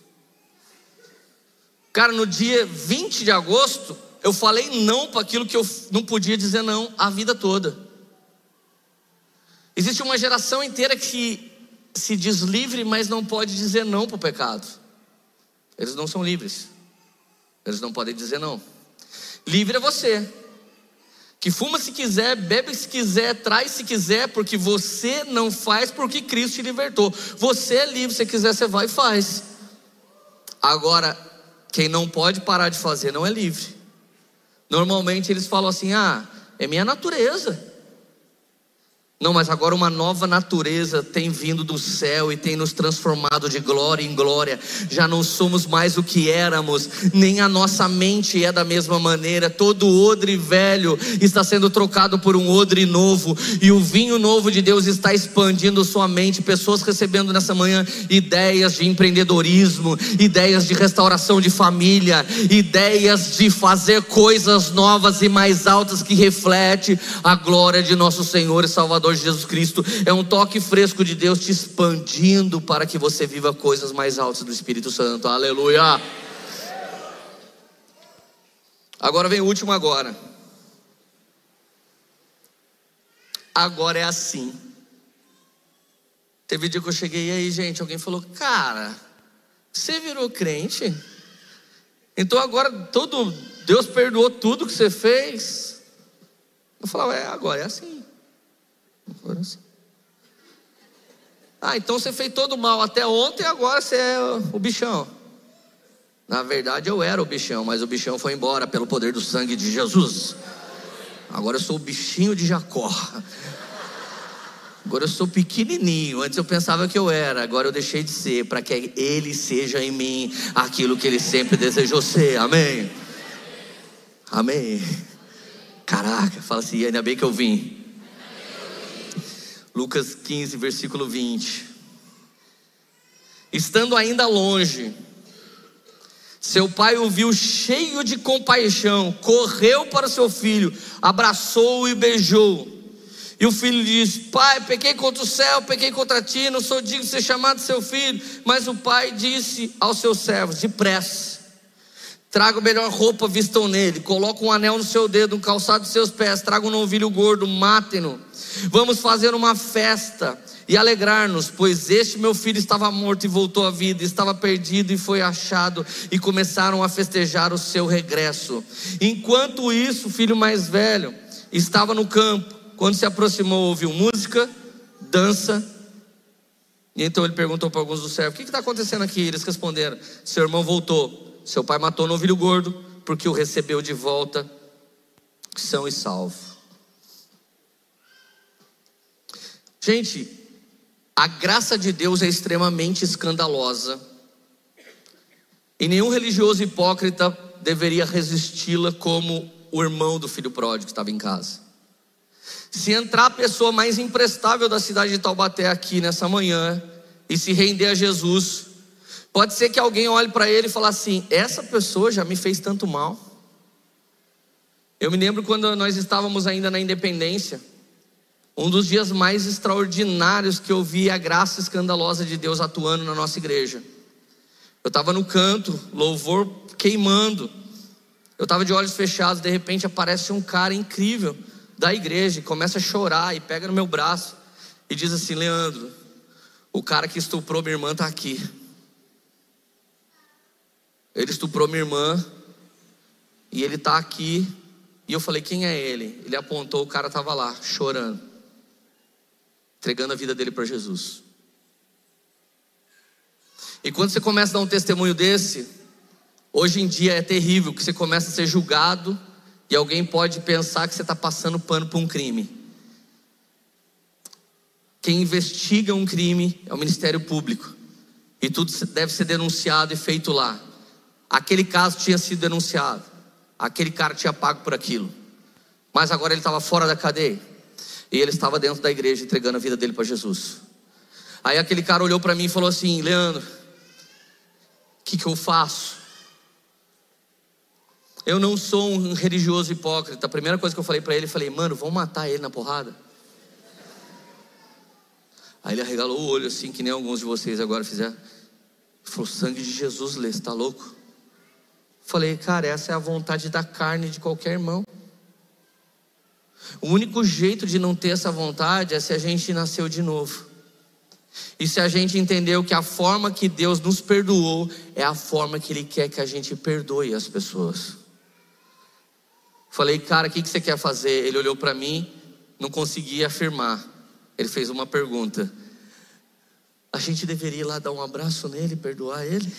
Cara, no dia 20 de agosto, eu falei não para aquilo que eu não podia dizer não a vida toda. Existe uma geração inteira que se diz livre, mas não pode dizer não para o pecado. Eles não são livres. Eles não podem dizer não. Livre é você. Que fuma se quiser, bebe se quiser, traz se quiser, porque você não faz porque Cristo te libertou. Você é livre, se quiser, você vai e faz. Agora, quem não pode parar de fazer não é livre. Normalmente eles falam assim: ah, é minha natureza. Não, mas agora uma nova natureza tem vindo do céu e tem nos transformado de glória em glória. Já não somos mais o que éramos, nem a nossa mente é da mesma maneira. Todo odre velho está sendo trocado por um odre novo, e o vinho novo de Deus está expandindo sua mente. Pessoas recebendo nessa manhã ideias de empreendedorismo, ideias de restauração de família, ideias de fazer coisas novas e mais altas que reflete a glória de nosso Senhor e Salvador Senhor Jesus Cristo, é um toque fresco de Deus te expandindo para que você viva coisas mais altas do Espírito Santo. Aleluia. Agora vem o último agora. Agora é assim. Teve dia que eu cheguei e aí, gente, alguém falou: "Cara, você virou crente? Então agora todo Deus perdoou tudo que você fez?" Eu falava: "É, agora é assim." Ah, então você fez todo mal até ontem, agora você é o bichão. Na verdade, eu era o bichão, mas o bichão foi embora pelo poder do sangue de Jesus. Agora eu sou o bichinho de Jacó. Agora eu sou pequenininho. Antes eu pensava que eu era, agora eu deixei de ser, para que Ele seja em mim aquilo que Ele sempre desejou ser. Amém. Amém. Caraca, fala assim, ainda bem que eu vim. Lucas 15, versículo 20. Estando ainda longe, seu pai o viu cheio de compaixão, correu para seu filho, abraçou-o e beijou. E o filho disse: Pai, pequei contra o céu, pequei contra ti, não sou digno de ser chamado seu filho. Mas o pai disse aos seus servos: Depressa, traga a melhor roupa, vistam nele, coloca um anel no seu dedo, um calçado nos seus pés, traga um novilho gordo, matem-no Vamos fazer uma festa e alegrar-nos, pois este meu filho estava morto e voltou à vida, estava perdido e foi achado, e começaram a festejar o seu regresso. Enquanto isso, o filho mais velho estava no campo, quando se aproximou, ouviu música, dança, e então ele perguntou para alguns dos servos: O que está acontecendo aqui? Eles responderam: Seu irmão voltou, seu pai matou o novilho gordo, porque o recebeu de volta, são e salvo. Gente, a graça de Deus é extremamente escandalosa. E nenhum religioso hipócrita deveria resisti-la como o irmão do filho pródigo que estava em casa. Se entrar a pessoa mais imprestável da cidade de Taubaté aqui nessa manhã e se render a Jesus, pode ser que alguém olhe para ele e fale assim: essa pessoa já me fez tanto mal. Eu me lembro quando nós estávamos ainda na independência, um dos dias mais extraordinários que eu vi a graça escandalosa de Deus atuando na nossa igreja. Eu estava no canto, louvor queimando. Eu estava de olhos fechados, de repente aparece um cara incrível da igreja, começa a chorar e pega no meu braço e diz assim: Leandro, o cara que estuprou minha irmã está aqui. Ele estuprou minha irmã e ele está aqui. E eu falei: Quem é ele? Ele apontou, o cara estava lá, chorando, entregando a vida dele para Jesus. E quando você começa a dar um testemunho desse, hoje em dia é terrível, que você começa a ser julgado e alguém pode pensar que você está passando pano por um crime. Quem investiga um crime é o Ministério Público. E tudo deve ser denunciado e feito lá. Aquele caso tinha sido denunciado. Aquele cara tinha pago por aquilo. Mas agora ele estava fora da cadeia. E ele estava dentro da igreja entregando a vida dele para Jesus. Aí aquele cara olhou para mim e falou assim: Leandro, o que, que eu faço? Eu não sou um religioso hipócrita. A primeira coisa que eu falei para ele, eu falei, mano, vamos matar ele na porrada. Aí ele arregalou o olho assim, que nem alguns de vocês agora fizeram. Falou: sangue de Jesus, Lê, você está louco? Falei, cara, essa é a vontade da carne de qualquer irmão. O único jeito de não ter essa vontade é se a gente nasceu de novo. E se a gente entendeu que a forma que Deus nos perdoou é a forma que Ele quer que a gente perdoe as pessoas. Falei, cara, o que, você quer fazer? Ele olhou para mim, não conseguia afirmar. Ele fez uma pergunta: a gente deveria ir lá dar um abraço nele, perdoar ele?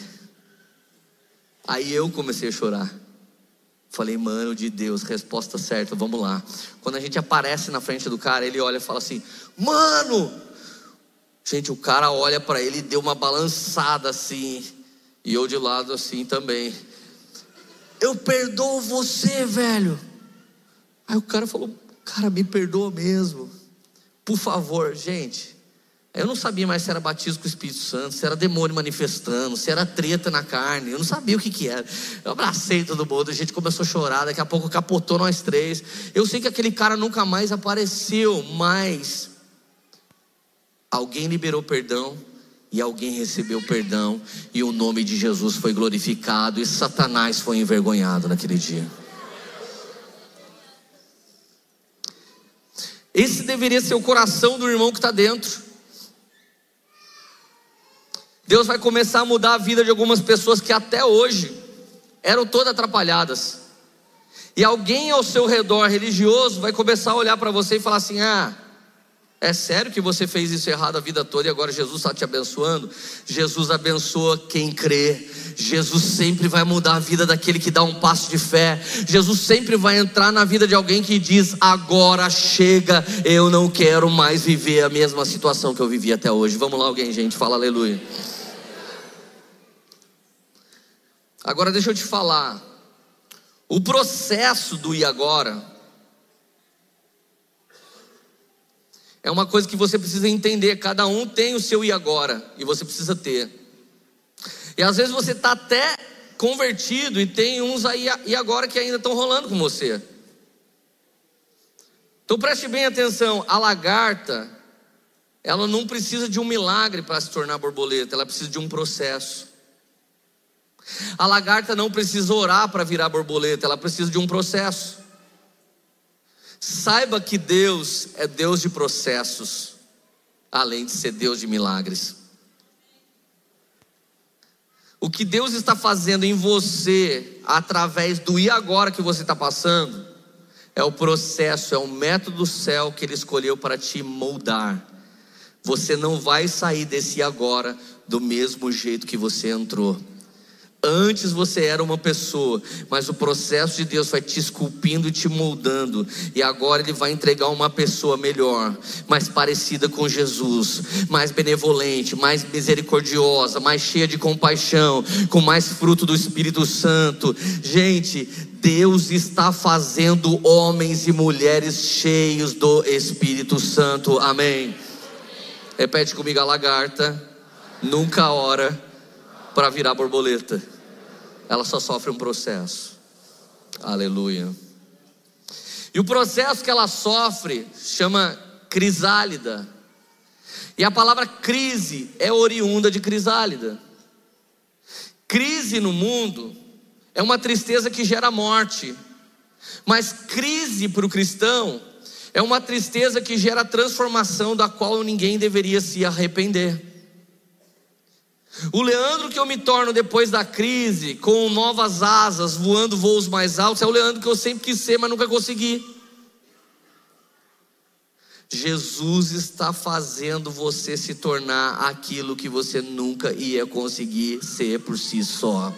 Aí eu comecei a chorar. Falei, mano de Deus, resposta certa, vamos lá. Quando a gente aparece na frente do cara, ele olha e fala assim: Mano! Gente, o cara olha para ele e deu uma balançada assim. E eu de lado assim também. Eu perdoo você, velho. Aí o cara falou: Cara, me perdoa mesmo. Por favor, gente. Eu não sabia mais se era batismo com o Espírito Santo, se era demônio manifestando, se era treta na carne. Eu não sabia o que, que era. Eu abracei todo mundo, a gente começou a chorar. Daqui a pouco capotou nós três. Eu sei que aquele cara nunca mais apareceu, mas alguém liberou perdão e alguém recebeu perdão e o nome de Jesus foi glorificado e Satanás foi envergonhado naquele dia. Esse deveria ser o coração do irmão que está dentro. Deus vai começar a mudar a vida de algumas pessoas que até hoje eram todas atrapalhadas. E alguém ao seu redor religioso vai começar a olhar para você e falar assim: ah, é sério que você fez isso errado a vida toda e agora Jesus está te abençoando? Jesus abençoa quem crê. Jesus sempre vai mudar a vida daquele que dá um passo de fé. Jesus sempre vai entrar na vida de alguém que diz: agora chega, eu não quero mais viver a mesma situação que eu vivi até hoje. Vamos lá, alguém, gente, fala aleluia. Agora deixa eu te falar. O processo do e agora É uma coisa que você precisa entender. Cada um tem o seu e agora, e você precisa ter. E às vezes você está até convertido e tem uns aí e agora que ainda estão rolando com você. Então preste bem atenção: a lagarta, ela não precisa de um milagre para se tornar borboleta, ela precisa de um processo. A lagarta não precisa orar para virar borboleta, ela precisa de um processo. Saiba que Deus é Deus de processos, além de ser Deus de milagres. O que Deus está fazendo em você, através do e agora que você está passando, é o processo, é o método do céu que Ele escolheu para te moldar. Você não vai sair desse agora do mesmo jeito que você entrou. Antes você era uma pessoa, mas o processo de Deus vai te esculpindo e te moldando, e agora Ele vai entregar uma pessoa melhor, mais parecida com Jesus, mais benevolente, mais misericordiosa, mais cheia de compaixão, com mais fruto do Espírito Santo. Gente, Deus está fazendo homens e mulheres cheios do Espírito Santo, amém. Repete comigo a lagarta, nunca ora para virar borboleta ela só sofre um processo. Aleluia. E o processo que ela sofre chama crisálida. E a palavra crise é oriunda de crisálida. Crise no mundo é uma tristeza que gera morte. Mas crise para o cristão é uma tristeza que gera transformação da qual ninguém deveria se arrepender. O Leandro que eu me torno depois da crise, com novas asas, voando voos mais altos, é o Leandro que eu sempre quis ser, mas nunca consegui. Jesus está fazendo você se tornar aquilo que você nunca ia conseguir ser por si só.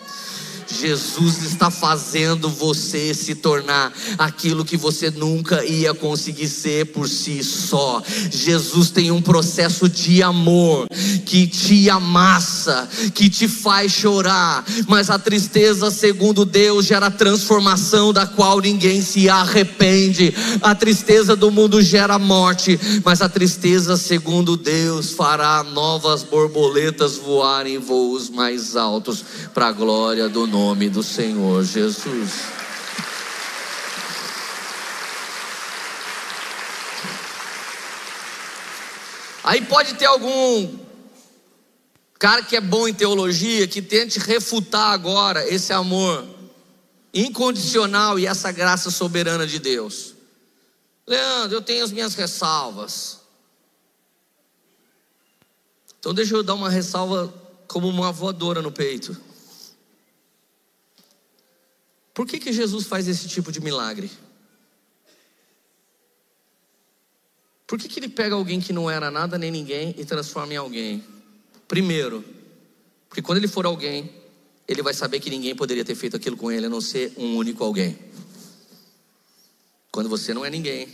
Jesus está fazendo você se tornar aquilo que você nunca ia conseguir ser por si só. Jesus tem um processo de amor que te amassa, que te faz chorar, mas a tristeza, segundo Deus, gera transformação da qual ninguém se arrepende. A tristeza do mundo gera morte, mas a tristeza, segundo Deus, fará novas borboletas voarem em voos mais altos para a glória do nome do Senhor Jesus. Aí pode ter algum cara que é bom em teologia que tente refutar agora esse amor incondicional e essa graça soberana de Deus. Leandro, eu tenho as minhas ressalvas. Então deixa eu dar uma ressalva como uma voadora no peito. Por que, que Jesus faz esse tipo de milagre? Por que, que ele pega alguém que não era nada nem ninguém e transforma em alguém? Primeiro, porque quando ele for alguém, ele vai saber que ninguém poderia ter feito aquilo com ele a não ser um único alguém. Quando você não é ninguém,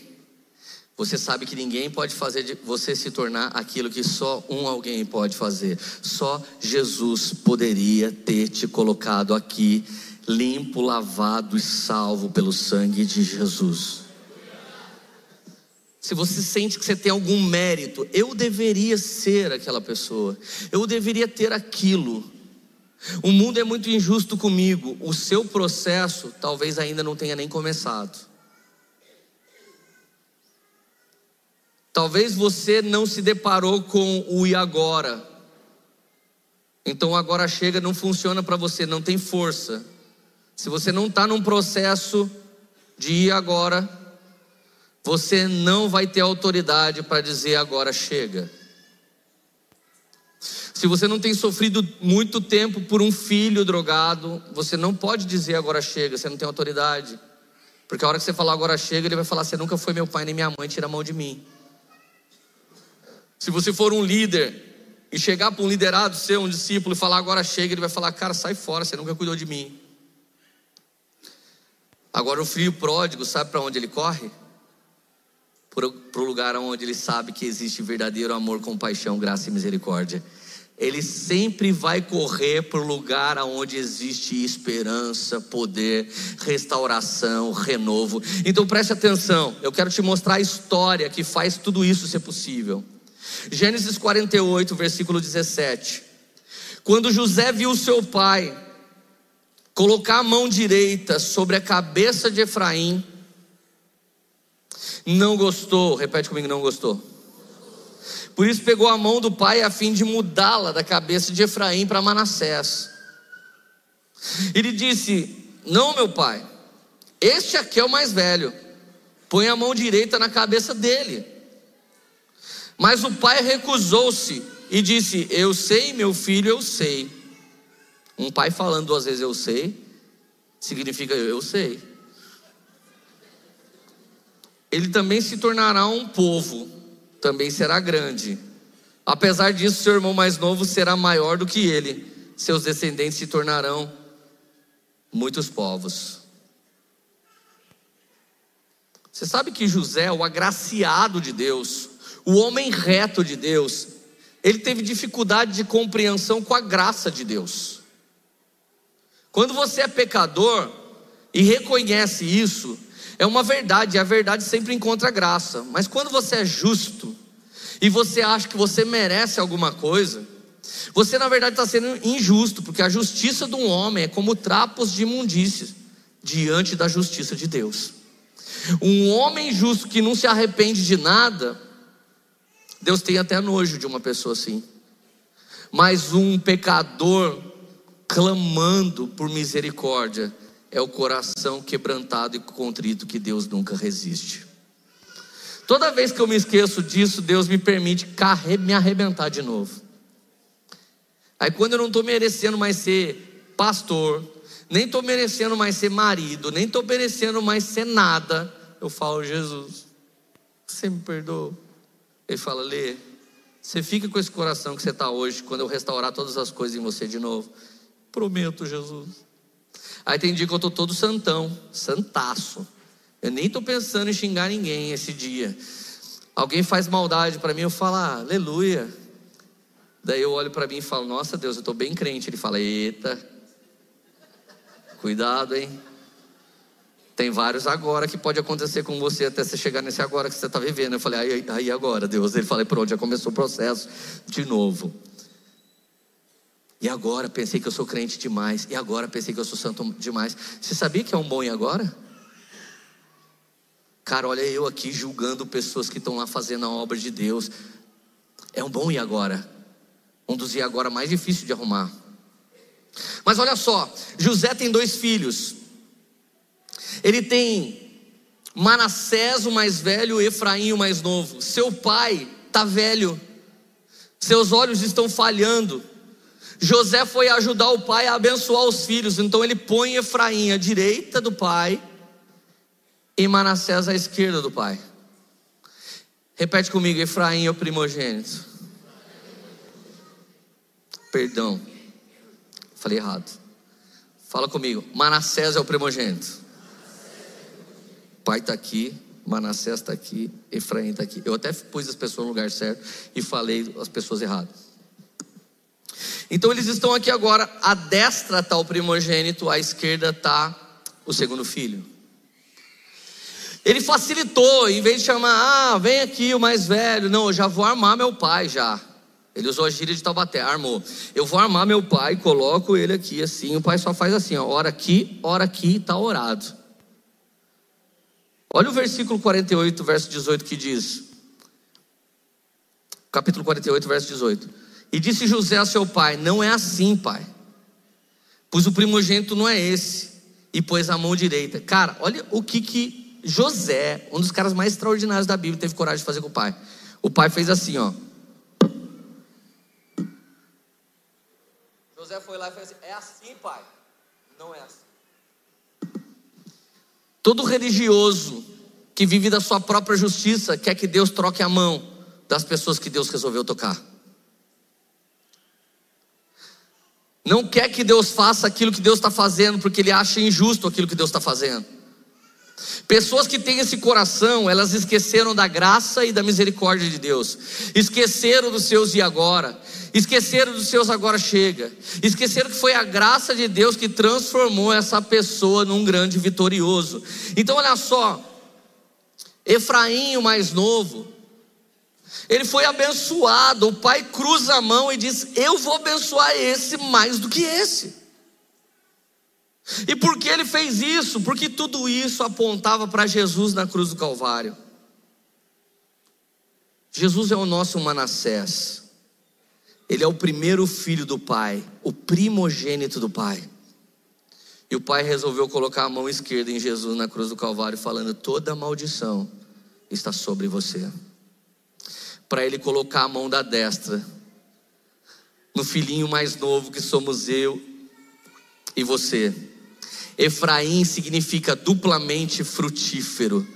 você sabe que ninguém pode fazer de você se tornar aquilo que só um alguém pode fazer. Só Jesus poderia ter te colocado aqui limpo, lavado e salvo pelo sangue de Jesus. Se você sente que você tem algum mérito, eu deveria ser aquela pessoa, eu deveria ter aquilo. O mundo é muito injusto comigo, o seu processo talvez ainda não tenha nem começado. Talvez você não se deparou com o e agora. Então agora chega, não funciona para você, não tem força. Se você não está num processo de ir agora, você não vai ter autoridade para dizer agora chega. Se você não tem sofrido muito tempo por um filho drogado, você não pode dizer agora chega, você não tem autoridade. Porque a hora que você falar agora chega, ele vai falar: Você nunca foi meu pai nem minha mãe, tira a mão de mim. Se você for um líder e chegar para um liderado ser um discípulo e falar agora chega, ele vai falar: Cara, sai fora, você nunca cuidou de mim. Agora, o filho pródigo, sabe para onde ele corre? Para o lugar onde ele sabe que existe verdadeiro amor, compaixão, graça e misericórdia. Ele sempre vai correr para o lugar onde existe esperança, poder, restauração, renovo. Então preste atenção, eu quero te mostrar a história que faz tudo isso ser possível. Gênesis 48, versículo 17. Quando José viu seu pai, colocar a mão direita sobre a cabeça de Efraim, não gostou, repete comigo, não gostou. Por isso pegou a mão do pai a fim de mudá-la da cabeça de Efraim para Manassés. Ele disse: Não, meu pai, este aqui é o mais velho, põe a mão direita na cabeça dele. Mas o pai recusou-se e disse: Eu sei, meu filho, eu sei. Um pai falando duas vezes eu sei, significa eu sei. Ele também se tornará um povo, também será grande. Apesar disso, seu irmão mais novo será maior do que ele. Seus descendentes se tornarão muitos povos. Você sabe que José, o agraciado de Deus, o homem reto de Deus, ele teve dificuldade de compreensão com a graça de Deus. Quando você é pecador e reconhece isso, é uma verdade, a verdade sempre encontra graça. Mas quando você é justo e você acha que você merece alguma coisa, você na verdade está sendo injusto, porque a justiça de um homem é como trapos de imundícia diante da justiça de Deus. Um homem justo que não se arrepende de nada, Deus tem até nojo de uma pessoa assim. Mas um pecador clamando por misericórdia, é o coração quebrantado e contrito que Deus nunca resiste. Toda vez que eu me esqueço disso, Deus me permite me arrebentar de novo. Aí quando eu não estou merecendo mais ser pastor, nem estou merecendo mais ser marido, nem estou merecendo mais ser nada, eu falo, Jesus, você me perdoa? Ele fala, Lê, você fica com esse coração que você está hoje, quando eu restaurar todas as coisas em você de novo. Prometo, Jesus. Aí tem dia que eu estou todo santão, santaço. Eu nem estou pensando em xingar ninguém esse dia. Alguém faz maldade para mim, eu falo, ah, aleluia. Daí eu olho para mim e falo, nossa Deus, eu estou bem crente. Ele fala, eita, cuidado, hein? Tem vários agora que pode acontecer com você até você chegar nesse agora que você está vivendo. Eu falei, aí, aí agora, Deus. Ele falou, pronto, já começou o processo de novo. E agora pensei que eu sou crente demais. E agora pensei que eu sou santo demais. Você sabia que é um bom e agora? Cara, olha eu aqui julgando pessoas que estão lá fazendo a obra de Deus. É um bom e agora. Um dos e agora mais difícil de arrumar. Mas olha só, José tem dois filhos. Ele tem Manassés, o mais velho, e Efraim, o mais novo. Seu pai está velho. Seus olhos estão falhando. José foi ajudar o pai a abençoar os filhos, então ele põe Efraim à direita do pai e Manassés à esquerda do pai. Repete comigo: Efraim é o primogênito. Perdão, falei errado. Fala comigo: Manassés é o primogênito. Pai está aqui, Manassés está aqui, Efraim está aqui. Eu até pus as pessoas no lugar certo e falei as pessoas erradas. Então eles estão aqui agora, à destra está o primogênito, à esquerda está o segundo filho. Ele facilitou, em vez de chamar, ah, vem aqui o mais velho, não, eu já vou armar meu pai já. Ele usou a gíria de Taubaté, armou. Eu vou armar meu pai, coloco ele aqui assim, o pai só faz assim, ó, hora aqui, hora aqui, está orado. Olha o versículo 48, verso 18 que diz. Capítulo 48, verso 18. E disse José a seu pai: Não é assim, pai. Pois o primogênito não é esse. E pôs a mão direita. Cara, olha o que que José, um dos caras mais extraordinários da Bíblia, teve coragem de fazer com o pai. O pai fez assim, ó. José foi lá e fez assim: É assim, pai. Não é assim. Todo religioso que vive da sua própria justiça quer que Deus troque a mão das pessoas que Deus resolveu tocar. Não quer que Deus faça aquilo que Deus está fazendo, porque ele acha injusto aquilo que Deus está fazendo. Pessoas que têm esse coração, elas esqueceram da graça e da misericórdia de Deus, esqueceram dos seus e agora, esqueceram dos seus agora chega, esqueceram que foi a graça de Deus que transformou essa pessoa num grande vitorioso. Então, olha só, Efraim, o mais novo, ele foi abençoado, o pai cruza a mão e diz: Eu vou abençoar esse mais do que esse. E por que ele fez isso? Porque tudo isso apontava para Jesus na cruz do Calvário. Jesus é o nosso Manassés. Ele é o primeiro filho do Pai, o primogênito do Pai. E o Pai resolveu colocar a mão esquerda em Jesus na cruz do Calvário, falando: toda maldição está sobre você. Para ele colocar a mão da destra no filhinho mais novo que somos eu e você Efraim significa duplamente frutífero.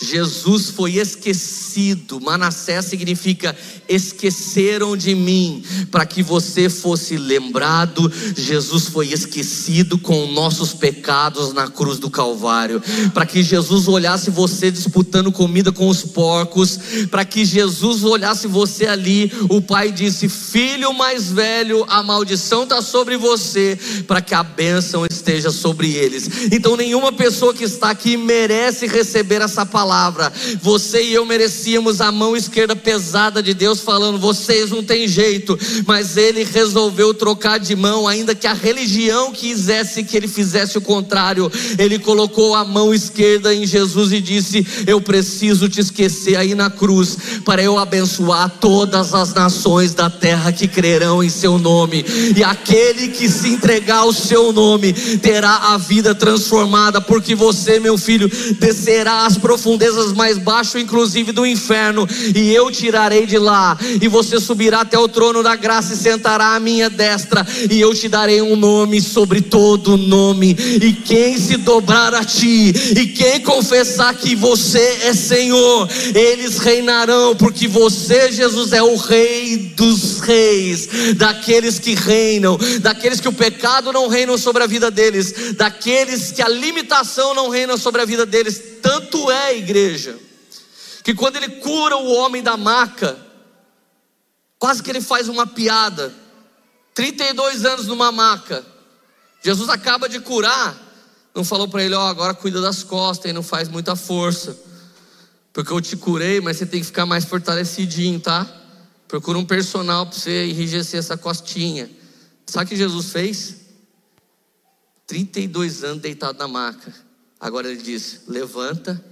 Jesus foi esquecido. Manassés significa esqueceram de mim, para que você fosse lembrado. Jesus foi esquecido com nossos pecados na cruz do Calvário, para que Jesus olhasse você disputando comida com os porcos, para que Jesus olhasse você ali. O pai disse: Filho mais velho, a maldição está sobre você, para que a bênção esteja sobre eles. Então, nenhuma pessoa que está aqui merece receber essa palavra palavra. Você e eu merecíamos a mão esquerda pesada de Deus falando: vocês não tem jeito, mas ele resolveu trocar de mão, ainda que a religião quisesse que ele fizesse o contrário. Ele colocou a mão esquerda em Jesus e disse: Eu preciso te esquecer aí na cruz, para eu abençoar todas as nações da terra que crerão em seu nome, e aquele que se entregar ao seu nome terá a vida transformada, porque você, meu filho, descerá às profundezas mais baixas, inclusive do inferno, e eu tirarei de lá, e você subirá até o trono da graça e sentará à minha destra, e eu te darei um nome sobre todo nome, e quem se dobrar a ti, e quem confessar que você é Senhor, eles reinarão, porque você, Jesus, é o Rei dos Reis, daqueles que reinam, daqueles que o pecado não reina sobre a vida deles, daqueles que a limitação não reina sobre a vida deles. Tanto é, igreja, que quando ele cura o homem da maca, quase que ele faz uma piada. 32 anos numa maca. Jesus acaba de curar. Não falou para ele, ó, oh, agora cuida das costas e não faz muita força. Porque eu te curei, mas você tem que ficar mais fortalecidinho, tá? Procura um personal para você enrijecer essa costinha. Sabe o que Jesus fez? 32 anos deitado na maca. Agora ele diz: levanta,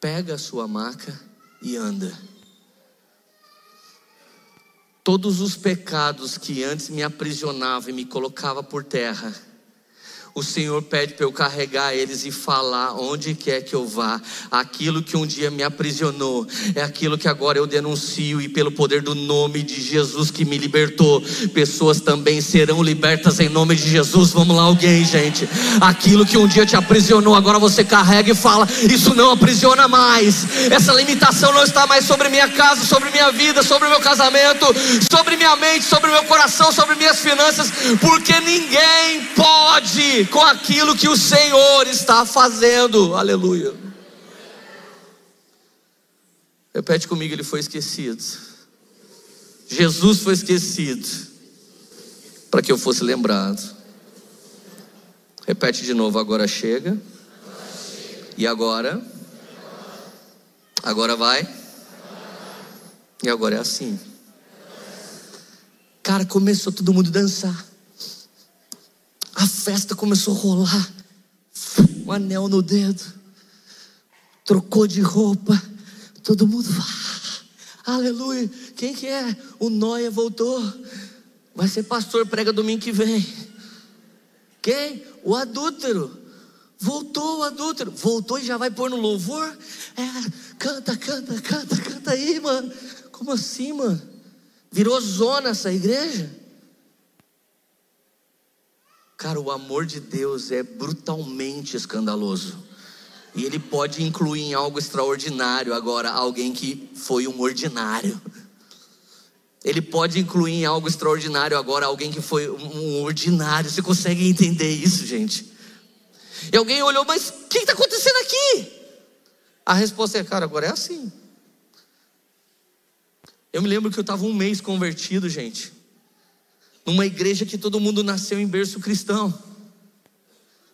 pega a sua maca e anda. Todos os pecados que antes me aprisionavam e me colocava por terra, o Senhor pede para eu carregar eles e falar onde quer que eu vá. Aquilo que um dia me aprisionou é aquilo que agora eu denuncio, e pelo poder do nome de Jesus que me libertou, pessoas também serão libertas em nome de Jesus. Vamos lá, alguém, gente. Aquilo que um dia te aprisionou, agora você carrega e fala: Isso não aprisiona mais. Essa limitação não está mais sobre minha casa, sobre minha vida, sobre meu casamento, sobre minha mente, sobre meu coração, sobre minhas finanças, porque ninguém pode com aquilo que o Senhor está fazendo. Aleluia. Repete comigo, ele foi esquecido. Jesus foi esquecido para que eu fosse lembrado. Repete de novo, agora chega. E agora? Agora vai. E agora é assim. Cara, começou todo mundo a dançar. A festa começou a rolar. Um anel no dedo. Trocou de roupa. Todo mundo. Ah, aleluia. Quem que é? O Noia voltou. Vai ser pastor, prega domingo que vem. Quem? O adúltero. Voltou o adúltero. Voltou e já vai pôr no louvor. É, canta, canta, canta, canta aí, mano. Como assim, mano? Virou zona essa igreja? Cara, o amor de Deus é brutalmente escandaloso. E ele pode incluir em algo extraordinário agora alguém que foi um ordinário. Ele pode incluir em algo extraordinário agora alguém que foi um ordinário. Você consegue entender isso, gente? E alguém olhou, mas o que está acontecendo aqui? A resposta é, cara, agora é assim. Eu me lembro que eu estava um mês convertido, gente numa igreja que todo mundo nasceu em berço cristão.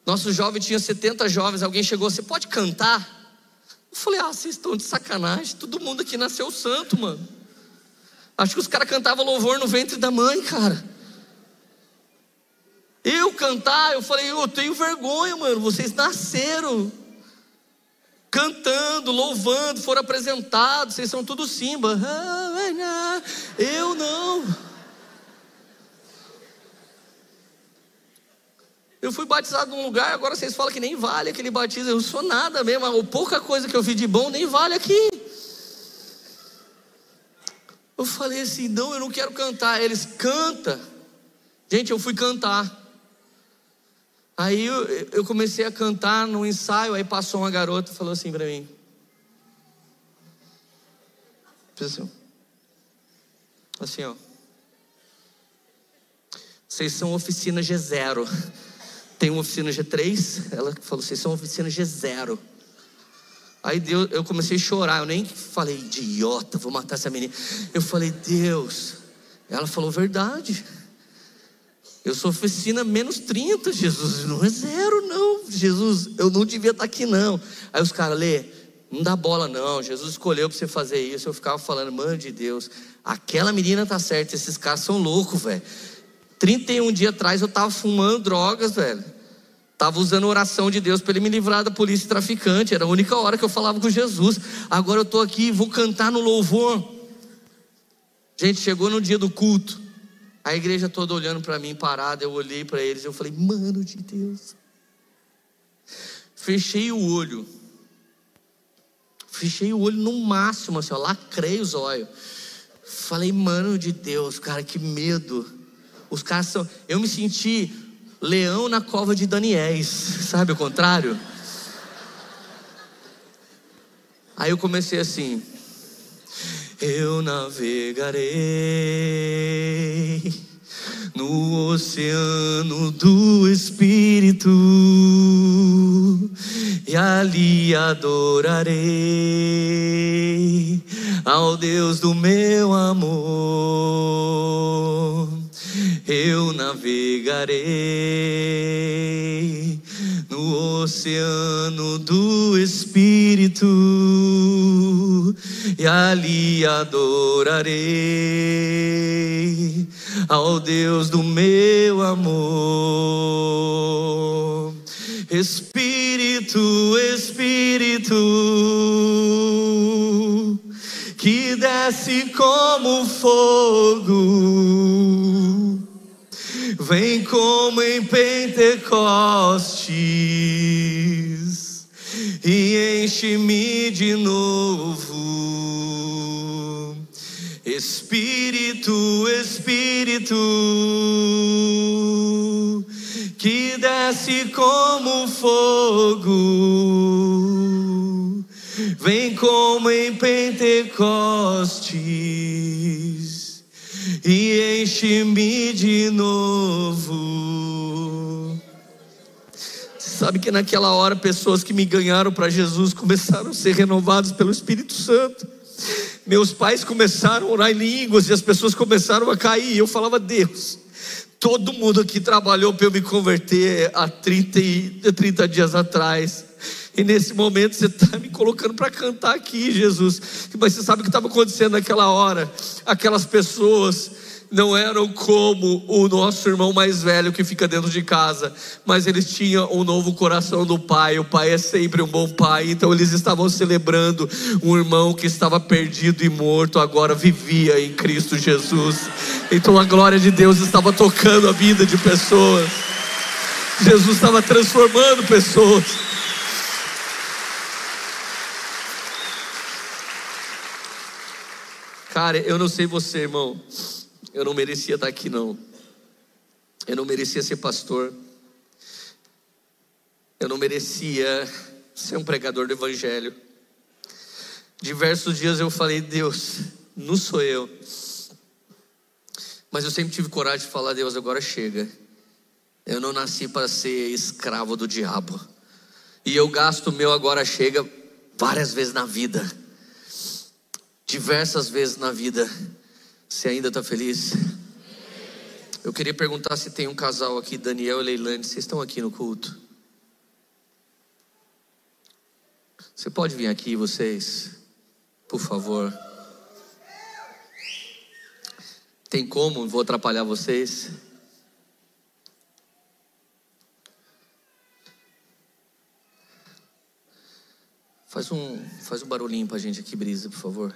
Nosso jovem tinha 70 jovens, alguém chegou, você pode cantar? Eu falei, ah, vocês estão de sacanagem, todo mundo aqui nasceu santo, mano. Acho que os caras cantavam louvor no ventre da mãe, cara. Eu cantar, eu falei, eu tenho vergonha, mano, vocês nasceram cantando, louvando, foram apresentados, vocês são tudo simba. Eu não. Eu fui batizado num lugar, agora vocês falam que nem vale aquele batismo. Eu sou nada mesmo, a pouca coisa que eu vi de bom nem vale aqui. Eu falei assim: não, eu não quero cantar. Eles canta. Gente, eu fui cantar. Aí eu, eu comecei a cantar no ensaio, aí passou uma garota e falou assim para mim. Assim, assim, ó. Vocês são oficina G0 tem uma oficina G3, ela falou, vocês são oficina G0. Aí Deus, eu comecei a chorar, eu nem falei, idiota, vou matar essa menina. Eu falei, Deus, ela falou verdade. Eu sou oficina menos 30, Jesus. Não é zero, não. Jesus, eu não devia estar aqui, não. Aí os caras, Lê, não dá bola, não. Jesus escolheu para você fazer isso. Eu ficava falando, mano de Deus, aquela menina tá certa, esses caras são loucos, velho. 31 dias atrás eu tava fumando drogas, velho. Tava usando oração de Deus para ele me livrar da polícia traficante. Era a única hora que eu falava com Jesus. Agora eu tô aqui, vou cantar no louvor. Gente, chegou no dia do culto. A igreja toda olhando para mim parada, eu olhei para eles, eu falei: "Mano de Deus". Fechei o olho. Fechei o olho no máximo, assim, ó, lacrei os olhos. Falei: "Mano de Deus, cara, que medo". Os caras são, eu me senti leão na cova de Daniéis, sabe o contrário? Aí eu comecei assim: eu navegarei no oceano do Espírito e ali adorarei ao Deus do meu amor. Navegarei no oceano do Espírito e ali adorarei ao Deus do meu amor. Espírito, Espírito, que desce como fogo, vem como em Pentecostes e enche-me de novo. Espírito, Espírito, que desce como fogo, vem como em Pentecostes e enche-me de novo. Sabe que naquela hora pessoas que me ganharam para Jesus começaram a ser renovadas pelo Espírito Santo. Meus pais começaram a orar em línguas e as pessoas começaram a cair. Eu falava, Deus, todo mundo aqui trabalhou para eu me converter há 30, 30 dias atrás. E nesse momento você está me colocando para cantar aqui, Jesus. Mas você sabe o que estava acontecendo naquela hora? Aquelas pessoas não eram como o nosso irmão mais velho que fica dentro de casa, mas eles tinham um novo coração do pai. O pai é sempre um bom pai, então eles estavam celebrando um irmão que estava perdido e morto, agora vivia em Cristo Jesus. Então a glória de Deus estava tocando a vida de pessoas. Jesus estava transformando pessoas. Cara, eu não sei você, irmão. Eu não merecia estar aqui, não. Eu não merecia ser pastor. Eu não merecia ser um pregador do Evangelho. Diversos dias eu falei, Deus, não sou eu. Mas eu sempre tive coragem de falar, Deus, agora chega. Eu não nasci para ser escravo do diabo. E eu gasto o meu agora chega várias vezes na vida diversas vezes na vida. Você ainda está feliz? Eu queria perguntar se tem um casal aqui, Daniel e Leilane, vocês estão aqui no culto? Você pode vir aqui, vocês, por favor. Tem como? Vou atrapalhar vocês? Faz um, faz um barulhinho para a gente aqui, Brisa, por favor.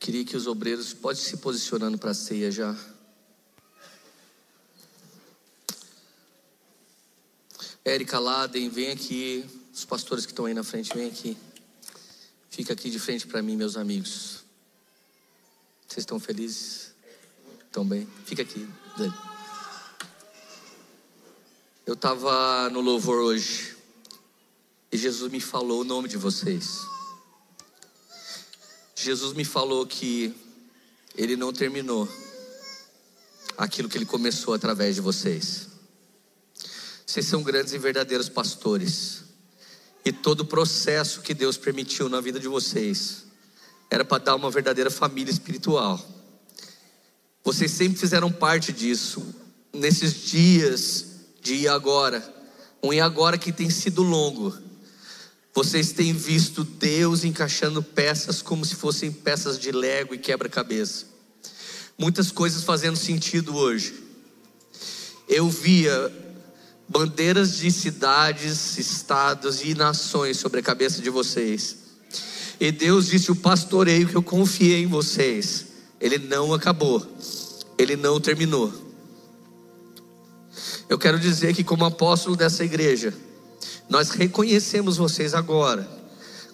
Queria que os obreiros podem se posicionando para a ceia já. Érica Laden, vem aqui. Os pastores que estão aí na frente, vem aqui. Fica aqui de frente para mim, meus amigos. Vocês estão felizes? Estão bem? Fica aqui. Eu estava no louvor hoje. E Jesus me falou o nome de vocês. Jesus me falou que Ele não terminou aquilo que Ele começou através de vocês. Vocês são grandes e verdadeiros pastores. E todo o processo que Deus permitiu na vida de vocês era para dar uma verdadeira família espiritual. Vocês sempre fizeram parte disso. Nesses dias de agora, um e agora que tem sido longo, vocês têm visto Deus encaixando peças como se fossem peças de lego e quebra-cabeça. Muitas coisas fazendo sentido hoje. Eu via bandeiras de cidades, estados e nações sobre a cabeça de vocês. E Deus disse: o pastoreio que eu confiei em vocês, ele não acabou, ele não terminou. Eu quero dizer que, como apóstolo dessa igreja, nós reconhecemos vocês agora,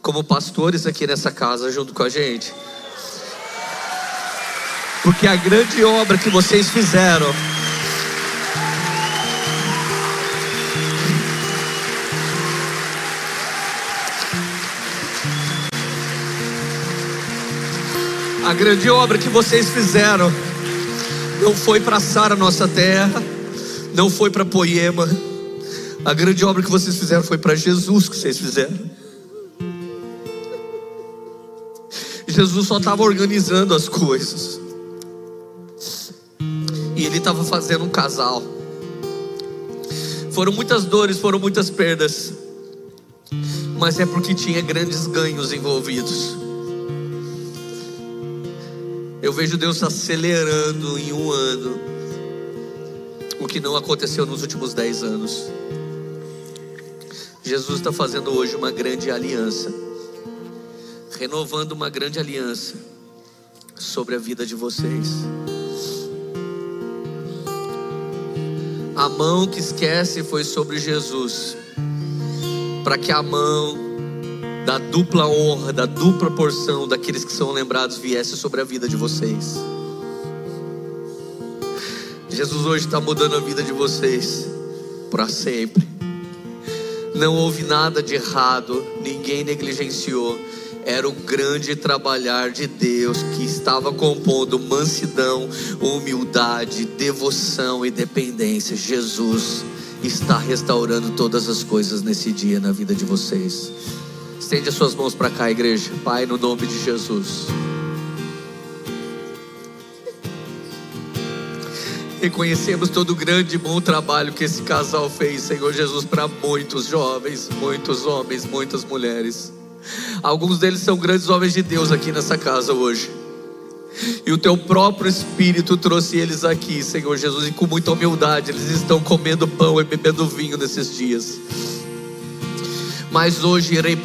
como pastores aqui nessa casa, junto com a gente, porque a grande obra que vocês fizeram, A grande obra que vocês fizeram não foi para Sara, nossa terra, não foi para Poema. A grande obra que vocês fizeram foi para Jesus que vocês fizeram. Jesus só estava organizando as coisas. E ele estava fazendo um casal. Foram muitas dores, foram muitas perdas. Mas é porque tinha grandes ganhos envolvidos. Eu vejo Deus acelerando em um ano o que não aconteceu nos últimos dez anos. Jesus está fazendo hoje uma grande aliança, renovando uma grande aliança sobre a vida de vocês. A mão que esquece foi sobre Jesus, para que a mão da dupla honra, da dupla porção daqueles que são lembrados viesse sobre a vida de vocês. Jesus hoje está mudando a vida de vocês para sempre. Não houve nada de errado, ninguém negligenciou. Era o grande trabalhar de Deus que estava compondo mansidão, humildade, devoção e dependência. Jesus está restaurando todas as coisas nesse dia na vida de vocês. Estende as suas mãos para cá, igreja. Pai, no nome de Jesus. Reconhecemos todo o grande e bom trabalho que esse casal fez, Senhor Jesus, para muitos jovens, muitos homens, muitas mulheres. Alguns deles são grandes homens de Deus aqui nessa casa hoje. E o teu próprio Espírito trouxe eles aqui, Senhor Jesus, e com muita humildade eles estão comendo pão e bebendo vinho nesses dias. Mas hoje irei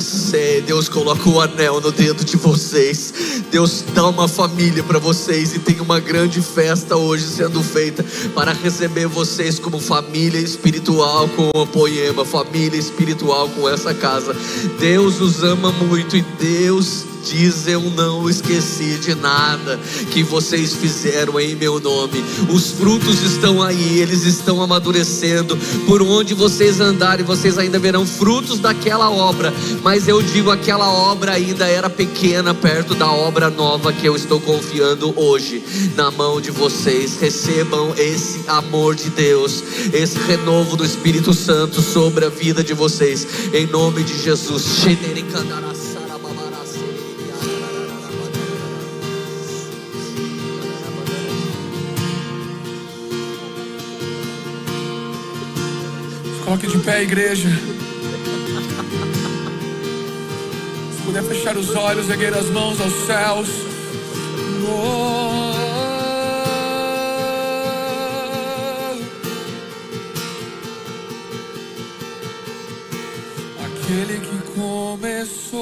ser. Deus coloca o anel no dedo de vocês. Deus dá uma família para vocês e tem uma grande festa hoje sendo feita para receber vocês como família espiritual com o poema, família espiritual com essa casa. Deus os ama muito e Deus diz: Eu não esqueci de nada que vocês fizeram em meu nome. Os frutos estão aí, eles estão amadurecendo. Por onde vocês andarem, vocês ainda verão frutos daquela obra. Mas eu digo: aquela obra ainda era pequena perto da obra nova que eu estou confiando hoje na mão de vocês. Recebam esse amor de Deus, esse renovo do Espírito Santo sobre a vida de vocês, em nome de Jesus. Coloque de pé, igreja. Se puder fechar os olhos, erguer as mãos aos céus. Oh. Aquele que começou